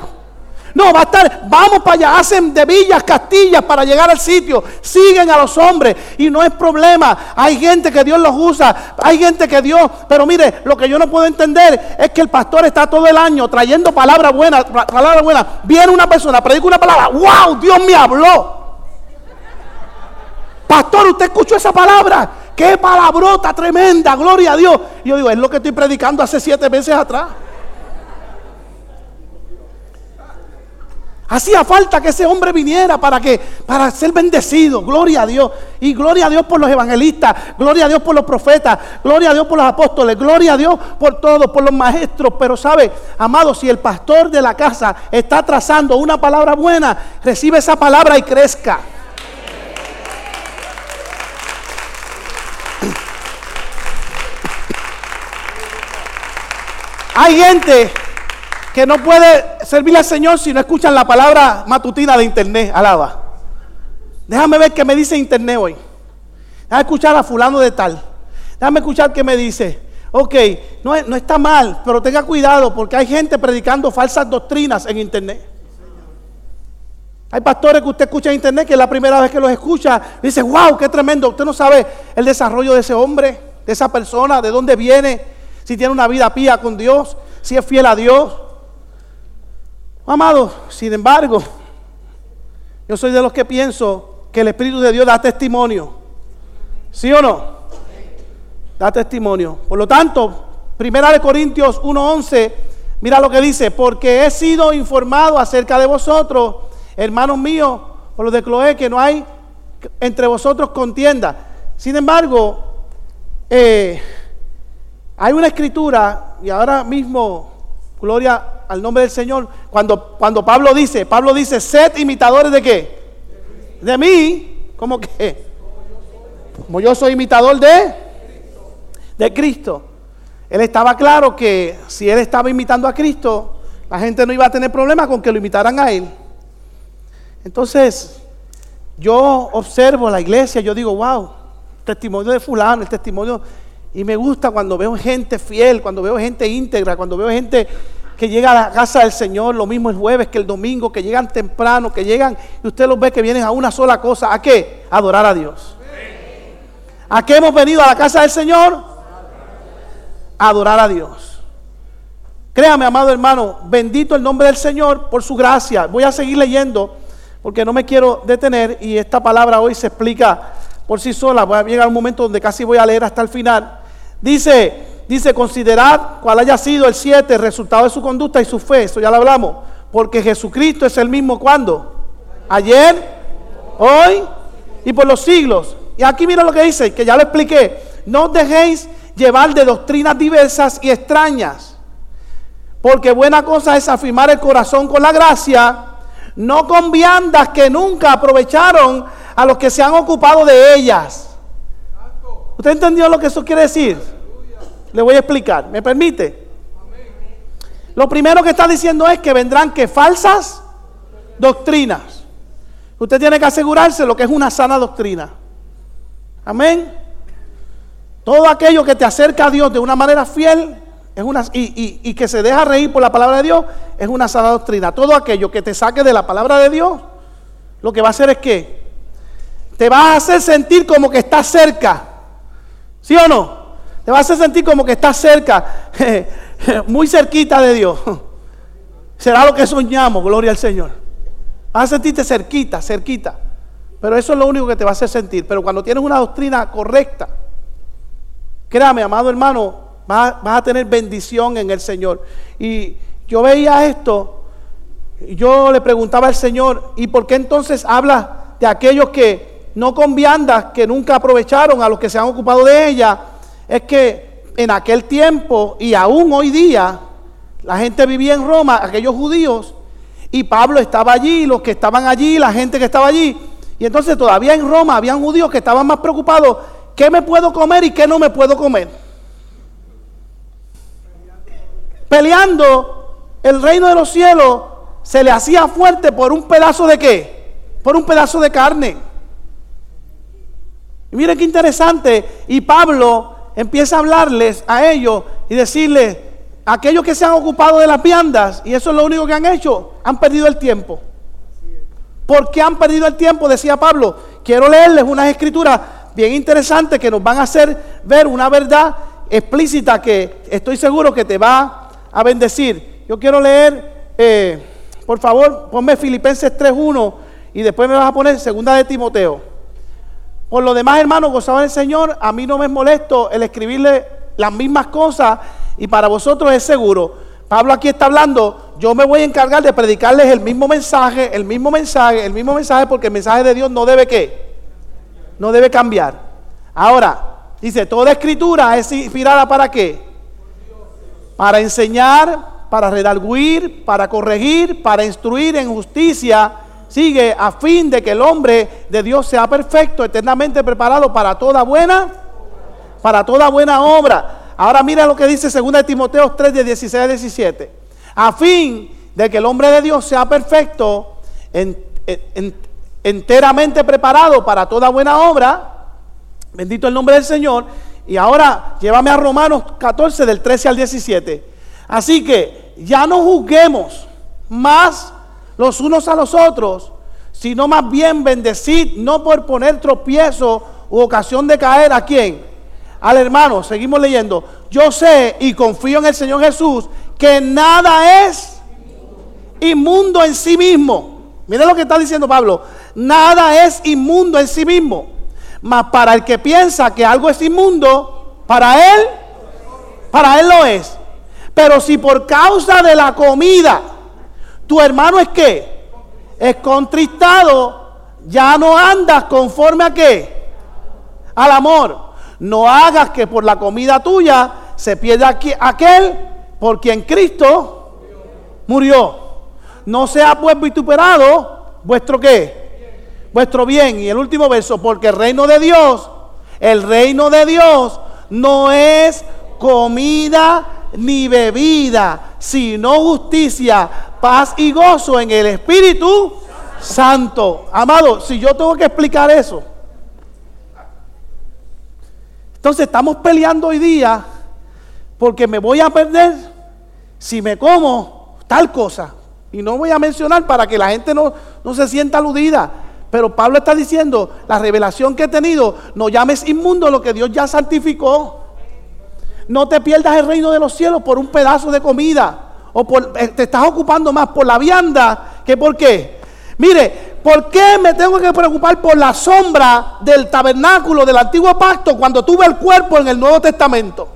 No, va a estar, vamos para allá, hacen de villas, castillas para llegar al sitio, siguen a los hombres y no es problema. Hay gente que Dios los usa, hay gente que Dios, pero mire, lo que yo no puedo entender es que el pastor está todo el año trayendo palabras buenas, palabras buenas. Viene una persona, predica una palabra, wow, Dios me habló. Pastor, usted escuchó esa palabra. Qué palabrota tremenda, gloria a Dios. Y yo digo, es lo que estoy predicando hace siete meses atrás. Hacía falta que ese hombre viniera para que para ser bendecido. Gloria a Dios. Y gloria a Dios por los evangelistas, gloria a Dios por los profetas, gloria a Dios por los apóstoles, gloria a Dios por todos, por los maestros, pero sabe, amado, si el pastor de la casa está trazando una palabra buena, recibe esa palabra y crezca. Hay gente que no puede servirle al Señor si no escuchan la palabra matutina de internet. Alaba. Déjame ver qué me dice internet hoy. Déjame escuchar a fulano de tal. Déjame escuchar qué me dice. Ok, no, no está mal, pero tenga cuidado porque hay gente predicando falsas doctrinas en internet. Hay pastores que usted escucha en internet que es la primera vez que los escucha. Dice, wow, qué tremendo. Usted no sabe el desarrollo de ese hombre, de esa persona, de dónde viene, si tiene una vida pía con Dios, si es fiel a Dios. Amado, sin embargo, yo soy de los que pienso que el Espíritu de Dios da testimonio. ¿Sí o no? Da testimonio. Por lo tanto, Primera de Corintios 1:11, mira lo que dice, porque he sido informado acerca de vosotros, hermanos míos, por lo de Cloé, que no hay entre vosotros contienda. Sin embargo, eh, hay una escritura, y ahora mismo, gloria al nombre del Señor. Cuando, cuando Pablo dice, Pablo dice, sed imitadores de qué? De mí. ¿Cómo que? Como yo soy imitador de, de Cristo. Él estaba claro que si él estaba imitando a Cristo, la gente no iba a tener problema con que lo imitaran a él. Entonces, yo observo la iglesia, yo digo, wow, testimonio de fulano, el testimonio, y me gusta cuando veo gente fiel, cuando veo gente íntegra, cuando veo gente que llega a la casa del Señor, lo mismo el jueves que el domingo, que llegan temprano, que llegan y usted los ve que vienen a una sola cosa. ¿A qué? adorar a Dios. ¿A qué hemos venido a la casa del Señor? adorar a Dios. Créame, amado hermano, bendito el nombre del Señor por su gracia. Voy a seguir leyendo porque no me quiero detener y esta palabra hoy se explica por sí sola. Voy a llegar a un momento donde casi voy a leer hasta el final. Dice, Dice, considerad cuál haya sido el 7, el resultado de su conducta y su fe. Eso ya lo hablamos. Porque Jesucristo es el mismo cuando. Ayer, hoy y por los siglos. Y aquí mira lo que dice, que ya lo expliqué. No os dejéis llevar de doctrinas diversas y extrañas. Porque buena cosa es afirmar el corazón con la gracia, no con viandas que nunca aprovecharon a los que se han ocupado de ellas. ¿Usted entendió lo que eso quiere decir? Le voy a explicar. ¿Me permite? Lo primero que está diciendo es que vendrán que falsas doctrinas. Usted tiene que asegurarse lo que es una sana doctrina. Amén. Todo aquello que te acerca a Dios de una manera fiel es una, y, y, que se deja reír por la palabra de Dios es una sana doctrina. Todo aquello que te saque de la palabra de Dios, lo que va a hacer es que te va a hacer sentir como que estás cerca. ¿Sí o no? Te va a sentir como que estás cerca, muy cerquita de Dios. Será lo que soñamos, gloria al Señor. Vas a sentirte cerquita, cerquita. Pero eso es lo único que te va a hacer sentir. Pero cuando tienes una doctrina correcta, créame, amado hermano, vas, a tener bendición en el Señor. Y yo veía esto, yo le preguntaba al Señor, ¿y por qué entonces habla de aquellos que no con viandas, que nunca aprovecharon a los que se han ocupado de ella? Es que en aquel tiempo y aún hoy día, la gente vivía en Roma, aquellos judíos, y Pablo estaba allí, los que estaban allí, la gente que estaba allí, y entonces todavía en Roma habían judíos que estaban más preocupados, ¿qué me puedo comer y qué no me puedo comer? Peleando el reino de los cielos se le hacía fuerte por un pedazo de qué? Por un pedazo de carne. Y miren qué interesante. Y Pablo empieza a hablarles a ellos y decirles, aquellos que se han ocupado de las viandas, y eso es lo único que han hecho, han perdido el tiempo. ¿Por qué han perdido el tiempo? Decía Pablo. Quiero leerles unas escrituras bien interesantes que nos van a hacer ver una verdad explícita que estoy seguro que te va a bendecir. Yo quiero leer, eh, por favor, ponme Filipenses 3.1 y después me vas a poner segunda de Timoteo. Por lo demás, hermanos, gozaban el Señor. A mí no me es molesto el escribirle las mismas cosas y para vosotros es seguro. Pablo aquí está hablando, yo me voy a encargar de predicarles el mismo mensaje, el mismo mensaje, el mismo mensaje, porque el mensaje de Dios no debe qué? No debe cambiar. Ahora, dice, toda escritura es inspirada para qué? Para enseñar, para redarguir, para corregir, para instruir en justicia. Sigue a fin de que el hombre de Dios sea perfecto, eternamente preparado para toda buena, para toda buena obra. Ahora mira lo que dice 2 Timoteo 3 de 16 a 17. A fin de que el hombre de Dios sea perfecto, enteramente preparado para toda buena obra. Bendito el nombre del Señor. Y ahora llévame a Romanos 14 del 13 al 17. Así que ya no juzguemos más los unos a los otros, sino más bien bendecid, no por poner tropiezo u ocasión de caer a quién al hermano, seguimos leyendo, yo sé y confío en el Señor Jesús que nada es inmundo en sí mismo. Miren lo que está diciendo Pablo, nada es inmundo en sí mismo. Mas para el que piensa que algo es inmundo, para él, para él lo es. Pero si por causa de la comida, tu hermano es que es contristado, ya no andas conforme a qué? Al amor. No hagas que por la comida tuya se pierda aquel por quien Cristo murió. No sea pues vituperado vuestro qué? Vuestro bien. Y el último verso, porque el reino de Dios, el reino de Dios no es comida ni bebida, sino justicia, paz y gozo en el Espíritu Santo. Amado, si yo tengo que explicar eso, entonces estamos peleando hoy día porque me voy a perder si me como tal cosa. Y no voy a mencionar para que la gente no, no se sienta aludida. Pero Pablo está diciendo, la revelación que he tenido, no llames inmundo lo que Dios ya santificó. No te pierdas el reino de los cielos por un pedazo de comida. O por, eh, te estás ocupando más por la vianda que por qué. Mire, ¿Por qué me tengo que preocupar por la sombra del tabernáculo del antiguo pacto cuando tuve el cuerpo en el Nuevo Testamento?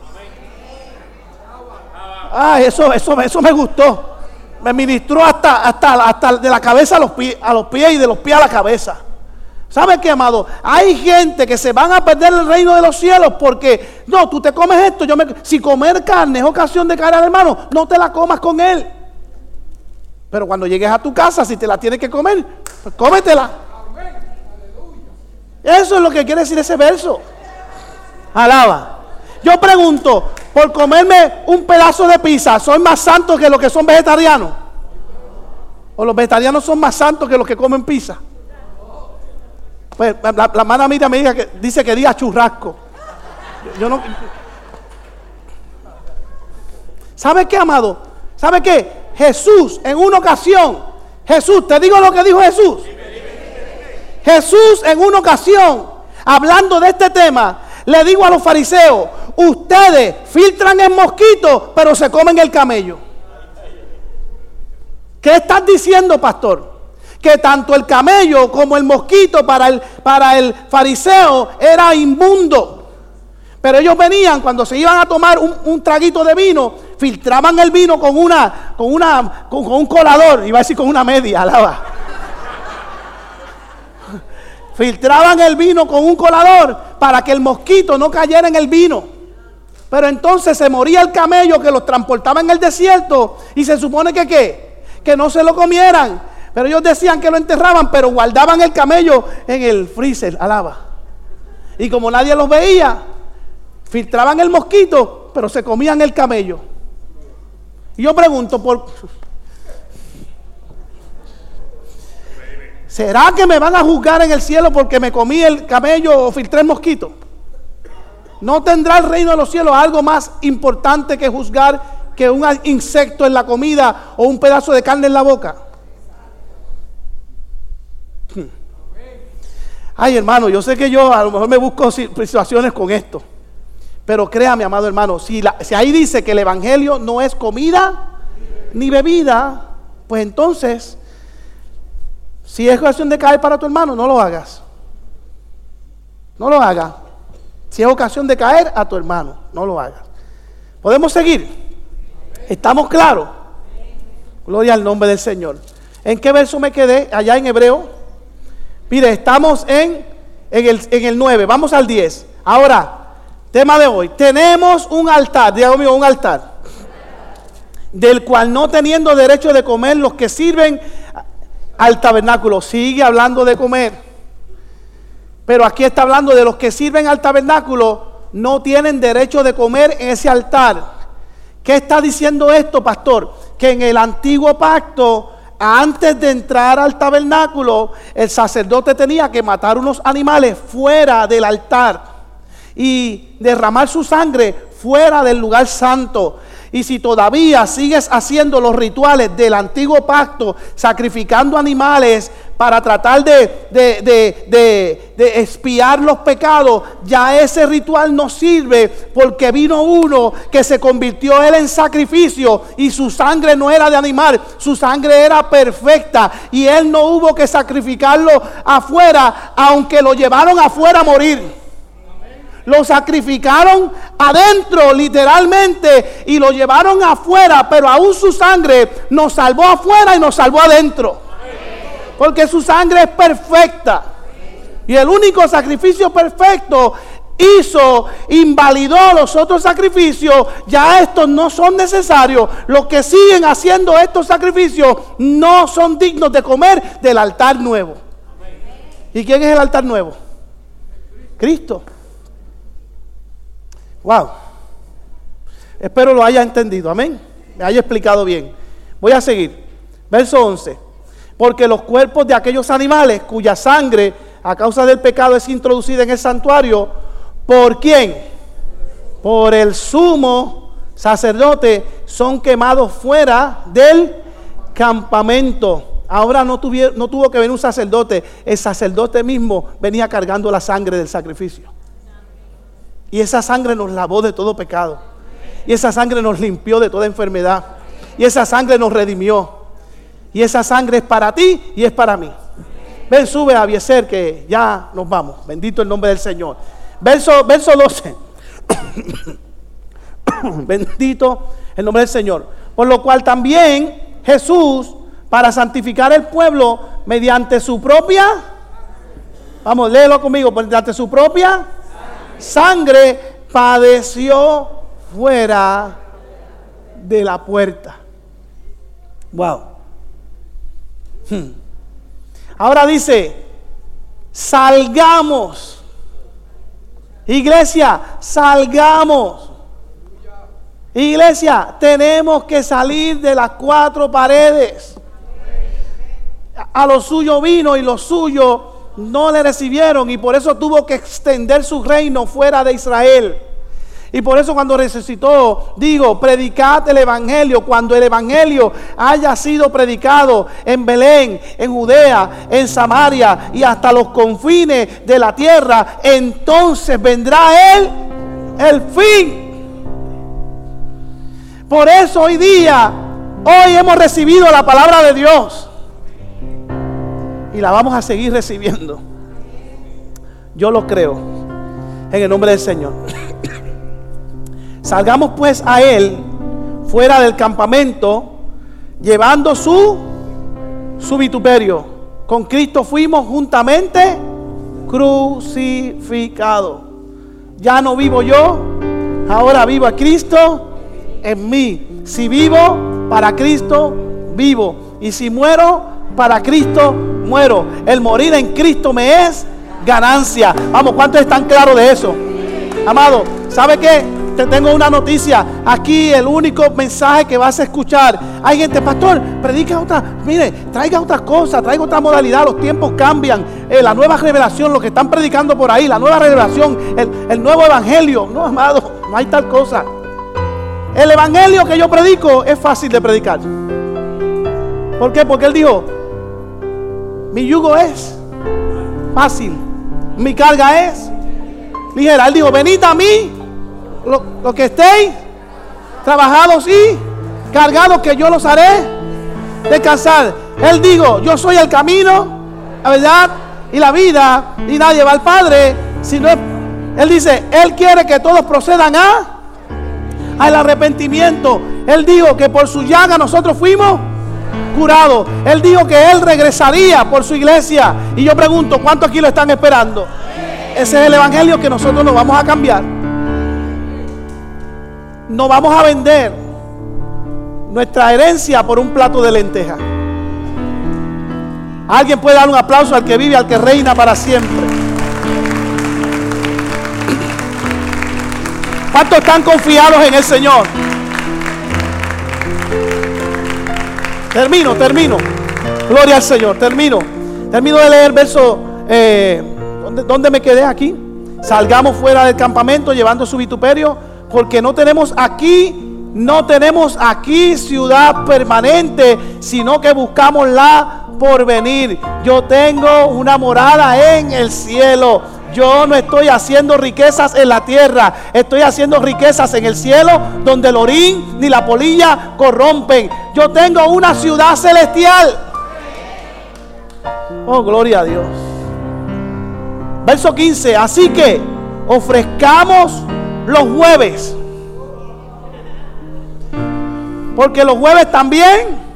Ah, eso, eso, eso me gustó. Me ministró hasta, hasta, hasta de la cabeza a los, pies, a los pies y de los pies a la cabeza. ¿Sabe qué, amado? Hay gente que se van a perder el reino de los cielos porque, no, tú te comes esto, yo me, si comer carne es ocasión de caer al hermano, no te la comas con él. Pero cuando llegues a tu casa, si te la tienes que comer, pues cómetela. Eso es lo que quiere decir ese verso. Alaba. Yo pregunto, por comerme un pedazo de pizza, ¿soy más santo que los que son vegetarianos? ¿O los vegetarianos son más santos que los que comen pizza? Pues la, la hermana Miriam me dice que, dice que diga churrasco. Yo no. ¿Sabe qué, amado? ¿Sabe qué? Jesús, en una ocasión, Jesús, te digo lo que dijo Jesús. Jesús, en una ocasión, hablando de este tema, le digo a los fariseos: Ustedes filtran el mosquito, pero se comen el camello. ¿Qué estás diciendo, pastor? Que tanto el camello como el mosquito para el, para el fariseo era inmundo. Pero ellos venían cuando se iban a tomar un, traguito de vino, filtraban el vino con una, con una, con, un colador, iba a decir con una media, alaba. filtraban el vino con un colador para que el mosquito no cayera en el vino. Pero entonces se moría el camello que los transportaba en el desierto y se supone que qué, que no se lo comieran. Pero ellos decían que lo enterraban, pero guardaban el camello en el freezer, alaba. Y como nadie los veía, filtraban el mosquito, pero se comían el camello. Y yo pregunto, por, ¿será que me van a juzgar en el cielo porque me comí el camello o filtré el mosquito? ¿No tendrá el reino de los cielos algo más importante que juzgar que un insecto en la comida o un pedazo de carne en la boca? Ay, hermano, yo sé que yo a lo mejor me busco situaciones con esto. Pero créame, amado hermano, si, ahí dice que el Evangelio no es comida ni bebida, pues entonces, si es ocasión de caer para tu hermano, no lo hagas. No lo hagas. Si es ocasión de caer a tu hermano, no lo hagas. ¿Podemos seguir? ¿Estamos claros? Gloria al nombre del Señor. ¿En qué verso me quedé? Allá en Hebreo. Mire, estamos en, en, el, en el 9. Vamos al 10. Ahora, Tema de hoy. Tenemos un altar, un altar. Del cual no teniendo derecho de comer los que sirven al tabernáculo. Sigue hablando de comer. Pero aquí está hablando de los que sirven al tabernáculo. No tienen derecho de comer en ese altar. ¿Qué está diciendo esto, pastor? Que en el antiguo pacto antes de entrar al tabernáculo, el sacerdote tenía que matar unos animales fuera del altar y derramar su sangre fuera del lugar santo. Y si todavía sigues haciendo los rituales del antiguo pacto, sacrificando animales para tratar de, de, de, espiar los pecados, ya ese ritual no sirve porque vino uno que se convirtió él en sacrificio y su sangre no era de animal, su sangre era perfecta. Y él no hubo que sacrificarlo afuera, aunque lo llevaron afuera a morir lo sacrificaron adentro literalmente y lo llevaron afuera, pero aún su sangre nos salvó afuera y nos salvó adentro. Porque su sangre es perfecta. Y el único sacrificio perfecto hizo, invalidó los otros sacrificios, ya estos no son necesarios. Los que siguen haciendo estos sacrificios no son dignos de comer del altar nuevo. ¿Y quién es el altar nuevo? Cristo. Wow. Espero lo haya entendido. Amén. Me haya explicado bien. Voy a seguir. Verso 11. Porque los cuerpos de aquellos animales cuya sangre a causa del pecado es introducida en el santuario, ¿por quién? Por el sumo sacerdote son quemados fuera del campamento. Ahora no, no tuvo que venir un sacerdote, el sacerdote mismo venía cargando la sangre del sacrificio. Y esa sangre nos lavó de todo pecado. Y esa sangre nos limpió de toda enfermedad. Y esa sangre nos redimió. Y esa sangre es para ti y es para mí. Ven, sube a Bieser que ya nos vamos. Bendito el nombre del Señor. Verso, verso 12. Bendito el nombre del Señor. Por lo cual también Jesús, para santificar el pueblo mediante su propia, vamos, léelo conmigo, mediante su propia sangre padeció fuera de la puerta. Wow. Hmm. Ahora dice, salgamos. Iglesia, salgamos. Iglesia, tenemos que salir de las cuatro paredes. A lo suyo vino y lo suyo no le recibieron y por eso tuvo que extender su reino fuera de Israel. Y por eso cuando resucitó, digo, predicad el Evangelio. Cuando el Evangelio haya sido predicado en Belén, en Judea, en Samaria y hasta los confines de la tierra, entonces vendrá Él el fin. Por eso hoy día, hoy hemos recibido la palabra de Dios. Y la vamos a seguir recibiendo. Yo lo creo. En el nombre del Señor. Salgamos pues a Él fuera del campamento, llevando su, su vituperio. Con Cristo fuimos juntamente crucificados. Ya no vivo yo, ahora vivo a Cristo en mí. Si vivo, para Cristo vivo. Y si muero, para Cristo muero. El morir en Cristo me es ganancia. Vamos, ¿cuántos están claros de eso? Amado, ¿sabe qué? te tengo una noticia. Aquí el único mensaje que vas a escuchar. Hay gente, pastor, predica otra, mire, traiga otra cosa, traiga otra modalidad. Los tiempos cambian. Eh, la nueva revelación, lo que están predicando por ahí, la nueva revelación, el, el nuevo evangelio. No, amado, no hay tal cosa. El evangelio que yo predico es fácil de predicar. ¿Por qué? Porque él dijo, mi yugo es fácil, mi carga es ligera. Él dijo, venid a mí lo, que estéis trabajados y cargados, que yo los haré descansar. Él dijo, yo soy el camino, la verdad y la vida, y nadie va al Padre, sino él dice, Él quiere que todos procedan a al arrepentimiento. Él dijo que por su llaga nosotros fuimos curados. Él dijo que Él regresaría por su iglesia. Y yo pregunto, ¿cuántos aquí lo están esperando? Ese es el evangelio que nosotros nos vamos a cambiar no vamos a vender nuestra herencia por un plato de lenteja. Alguien puede dar un aplauso al que vive, al que reina para siempre. ¿Cuántos están confiados en el Señor? Termino, termino. Gloria al Señor, termino. Termino de leer verso. Eh, ¿dónde, ¿Dónde me quedé aquí? Salgamos fuera del campamento llevando su vituperio porque no tenemos aquí no tenemos aquí ciudad permanente, sino que buscamos la por venir. Yo tengo una morada en el cielo. Yo no estoy haciendo riquezas en la tierra, estoy haciendo riquezas en el cielo donde el orín ni la polilla corrompen. Yo tengo una ciudad celestial. Oh, gloria a Dios. Verso 15. Así que ofrezcamos los jueves. Porque los jueves también.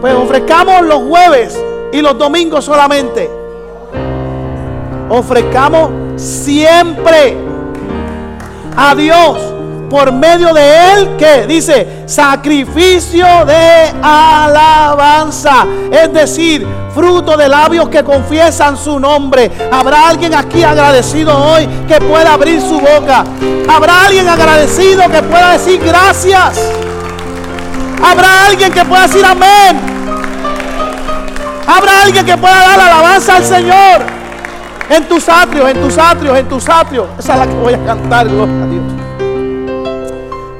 Pues ofrezcamos los jueves y los domingos solamente. Ofrezcamos siempre a Dios por medio de él que dice sacrificio de alabanza, es decir, fruto de labios que confiesan su nombre. Habrá alguien aquí agradecido hoy que pueda abrir su boca. Habrá alguien agradecido que pueda decir gracias. Habrá alguien que pueda decir amén. Habrá alguien que pueda dar alabanza al Señor. En tus atrios, en tus atrios, en tus atrios. Esa es la que voy a cantar, gloria a Dios.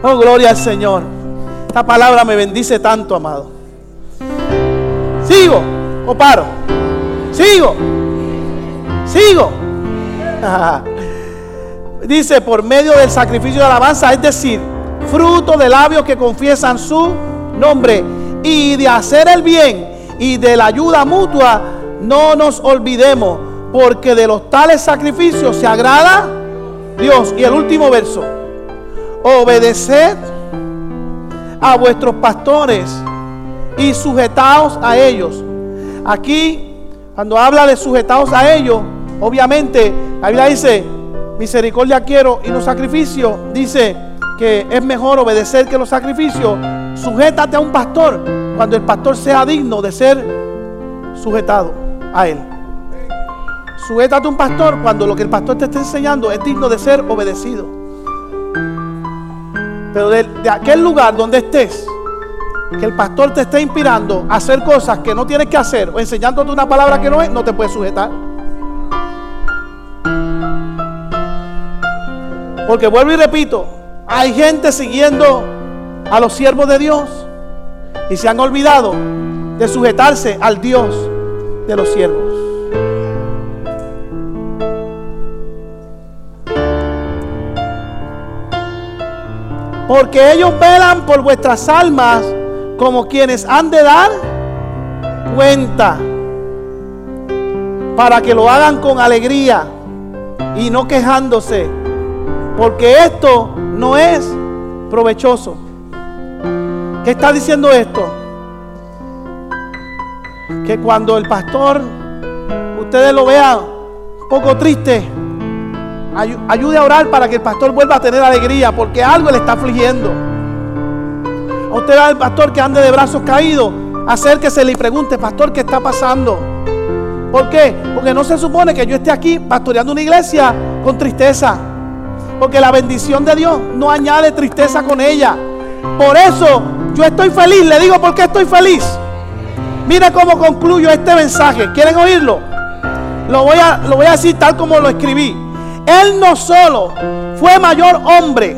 Oh, gloria al Señor. Esta palabra me bendice tanto, amado. Sigo o paro. Sigo. Sigo. Dice, por medio del sacrificio de alabanza, es decir, fruto de labios que confiesan su nombre y de hacer el bien y de la ayuda mutua, no nos olvidemos, porque de los tales sacrificios se agrada Dios. Y el último verso obedeced a vuestros pastores y sujetaos a ellos. Aquí, cuando habla de sujetaos a ellos, obviamente la Biblia dice, misericordia quiero y los sacrificios, dice que es mejor obedecer que los sacrificios. Sujétate a un pastor cuando el pastor sea digno de ser sujetado a él. Sujétate a un pastor cuando lo que el pastor te está enseñando es digno de ser obedecido. Pero de, aquel lugar donde estés, que el pastor te esté inspirando a hacer cosas que no tienes que hacer o enseñándote una palabra que no es, no te puedes sujetar. Porque vuelvo y repito, hay gente siguiendo a los siervos de Dios y se han olvidado de sujetarse al Dios de los siervos. Porque ellos velan por vuestras almas como quienes han de dar cuenta para que lo hagan con alegría y no quejándose, porque esto no es provechoso. ¿Qué está diciendo esto? Que cuando el pastor, ustedes lo vean un poco triste, ayude a orar para que el pastor vuelva a tener alegría, porque algo le está afligiendo. A usted al pastor que ande de brazos caídos, acérquese y pregunte, pastor, ¿qué está pasando? ¿Por qué? Porque no se supone que yo esté aquí pastoreando una iglesia con tristeza. Porque la bendición de Dios no añade tristeza con ella. Por eso yo estoy feliz. Le digo por qué estoy feliz. Mira cómo concluyo este mensaje. ¿Quieren oírlo? Lo voy a, lo voy a decir tal como lo escribí. Él no solo fue mayor hombre,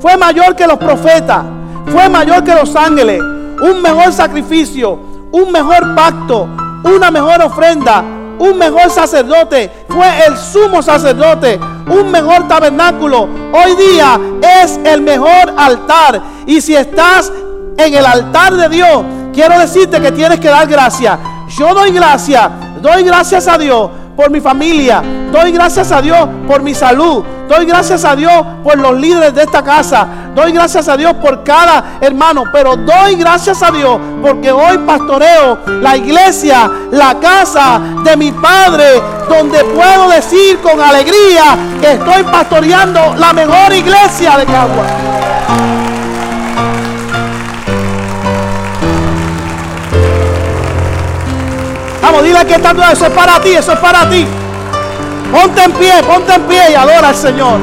fue mayor que los profetas, fue mayor que los ángeles, un mejor sacrificio, un mejor pacto, una mejor ofrenda, un mejor sacerdote, fue el sumo sacerdote, un mejor tabernáculo. Hoy día es el mejor altar. Y si estás en el altar de Dios, quiero decirte que tienes que dar gracias. Yo doy gracias, doy gracias a Dios por mi familia. Doy gracias a Dios por mi salud. Doy gracias a Dios por los líderes de esta casa. Doy gracias a Dios por cada hermano. Pero doy gracias a Dios porque hoy pastoreo la iglesia, la casa de mi Padre. Donde puedo decir con alegría que estoy pastoreando la mejor iglesia de Cagua. Vamos, dile que está eso es para ti, eso es para ti. Ponte en pie, ponte en pie y adora al Señor.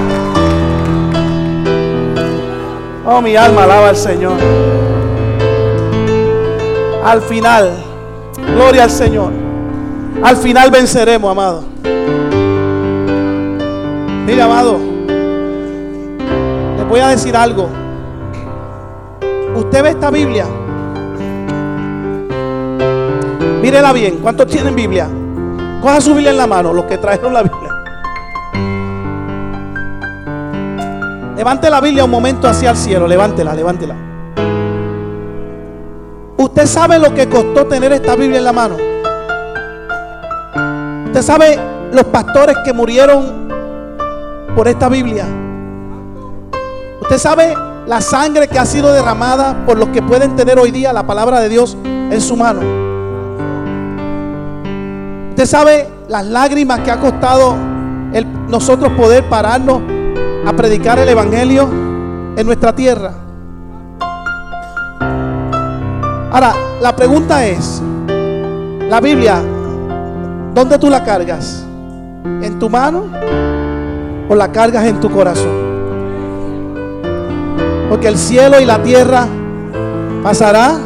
Oh, mi alma alaba al Señor. Al final, gloria al Señor. Al final venceremos, amado. Mira, amado, les voy a decir algo. Usted ve esta Biblia Mírela bien. ¿Cuántos tienen Biblia? Coja su Biblia en la mano, los que trajeron la Biblia. Levante la Biblia un momento hacia el cielo. Levántela, levántela. ¿Usted sabe lo que costó tener esta Biblia en la mano? ¿Usted sabe los pastores que murieron por esta Biblia? ¿Usted sabe la sangre que ha sido derramada por los que pueden tener hoy día la palabra de Dios en su mano? Usted sabe las lágrimas que ha costado el, nosotros poder pararnos a predicar el Evangelio en nuestra tierra. Ahora, la pregunta es, la Biblia, ¿dónde tú la cargas? ¿En tu mano o la cargas en tu corazón? Porque el cielo y la tierra pasará,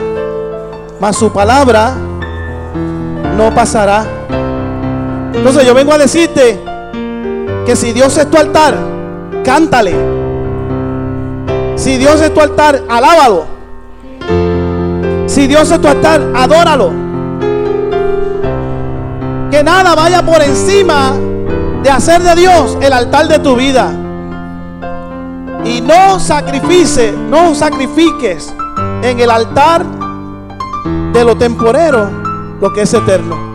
mas su palabra no pasará. Entonces yo vengo a decirte que si Dios es tu altar, cántale. Si Dios es tu altar, alábalo. Si Dios es tu altar, adóralo. Que nada vaya por encima de hacer de Dios el altar de tu vida. Y no sacrifice, no sacrifiques en el altar de lo temporero lo que es eterno.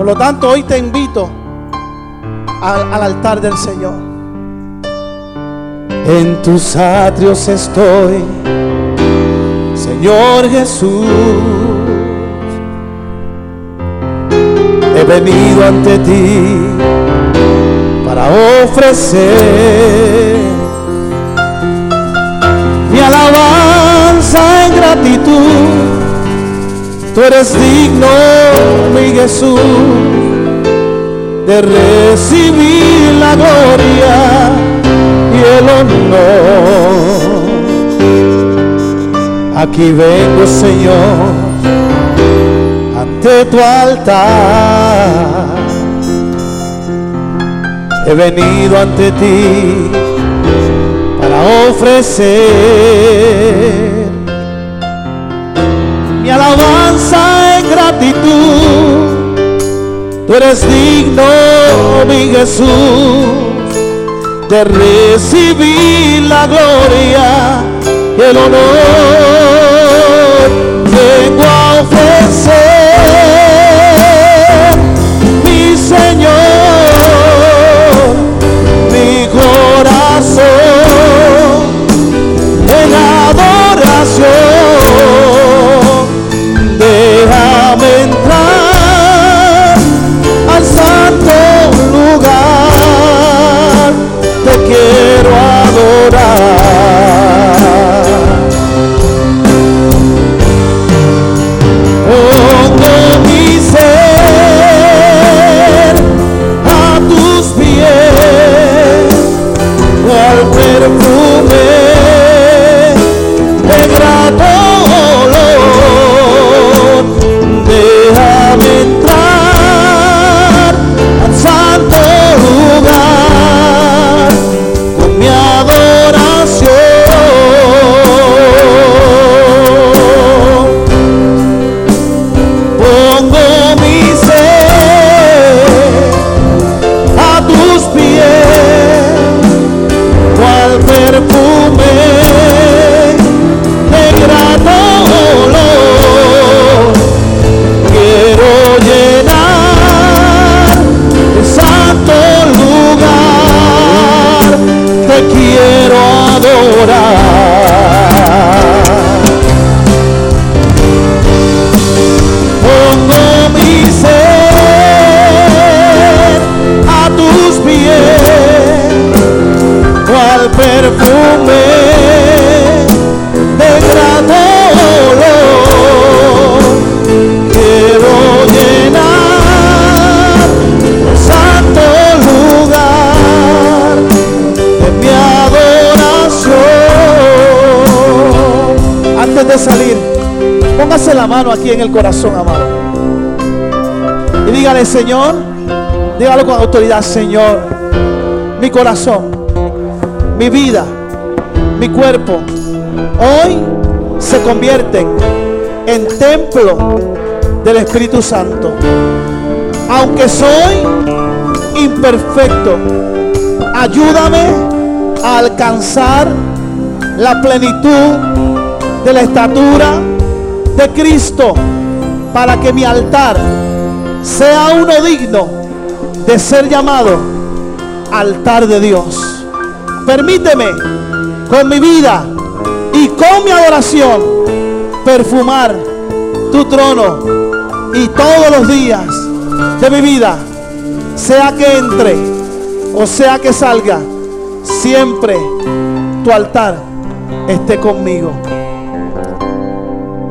Por lo tanto, hoy te invito al, altar del Señor. En tus atrios estoy, Señor Jesús. He venido ante ti para ofrecer mi alabanza en gratitud Tú eres digno, mi Jesús, de recibir la gloria y el honor. Aquí vengo, Señor, ante tu altar. He venido ante ti para ofrecer alabanza en gratitud. Tú eres digno, mi Jesús, de recibir la gloria y el honor. Vengo a ofrecer, mi Señor, mi corazón en de el corazón, amado. Y dígale, Señor, dígalo con autoridad, Señor, mi corazón, mi vida, mi cuerpo, hoy se convierten en templo del Espíritu Santo. Aunque soy imperfecto, ayúdame a alcanzar la plenitud de la estatura de Cristo para que mi altar sea uno digno de ser llamado altar de Dios. Permíteme con mi vida y con mi adoración perfumar tu trono y todos los días de mi vida, sea que entre o sea que salga, siempre tu altar esté conmigo.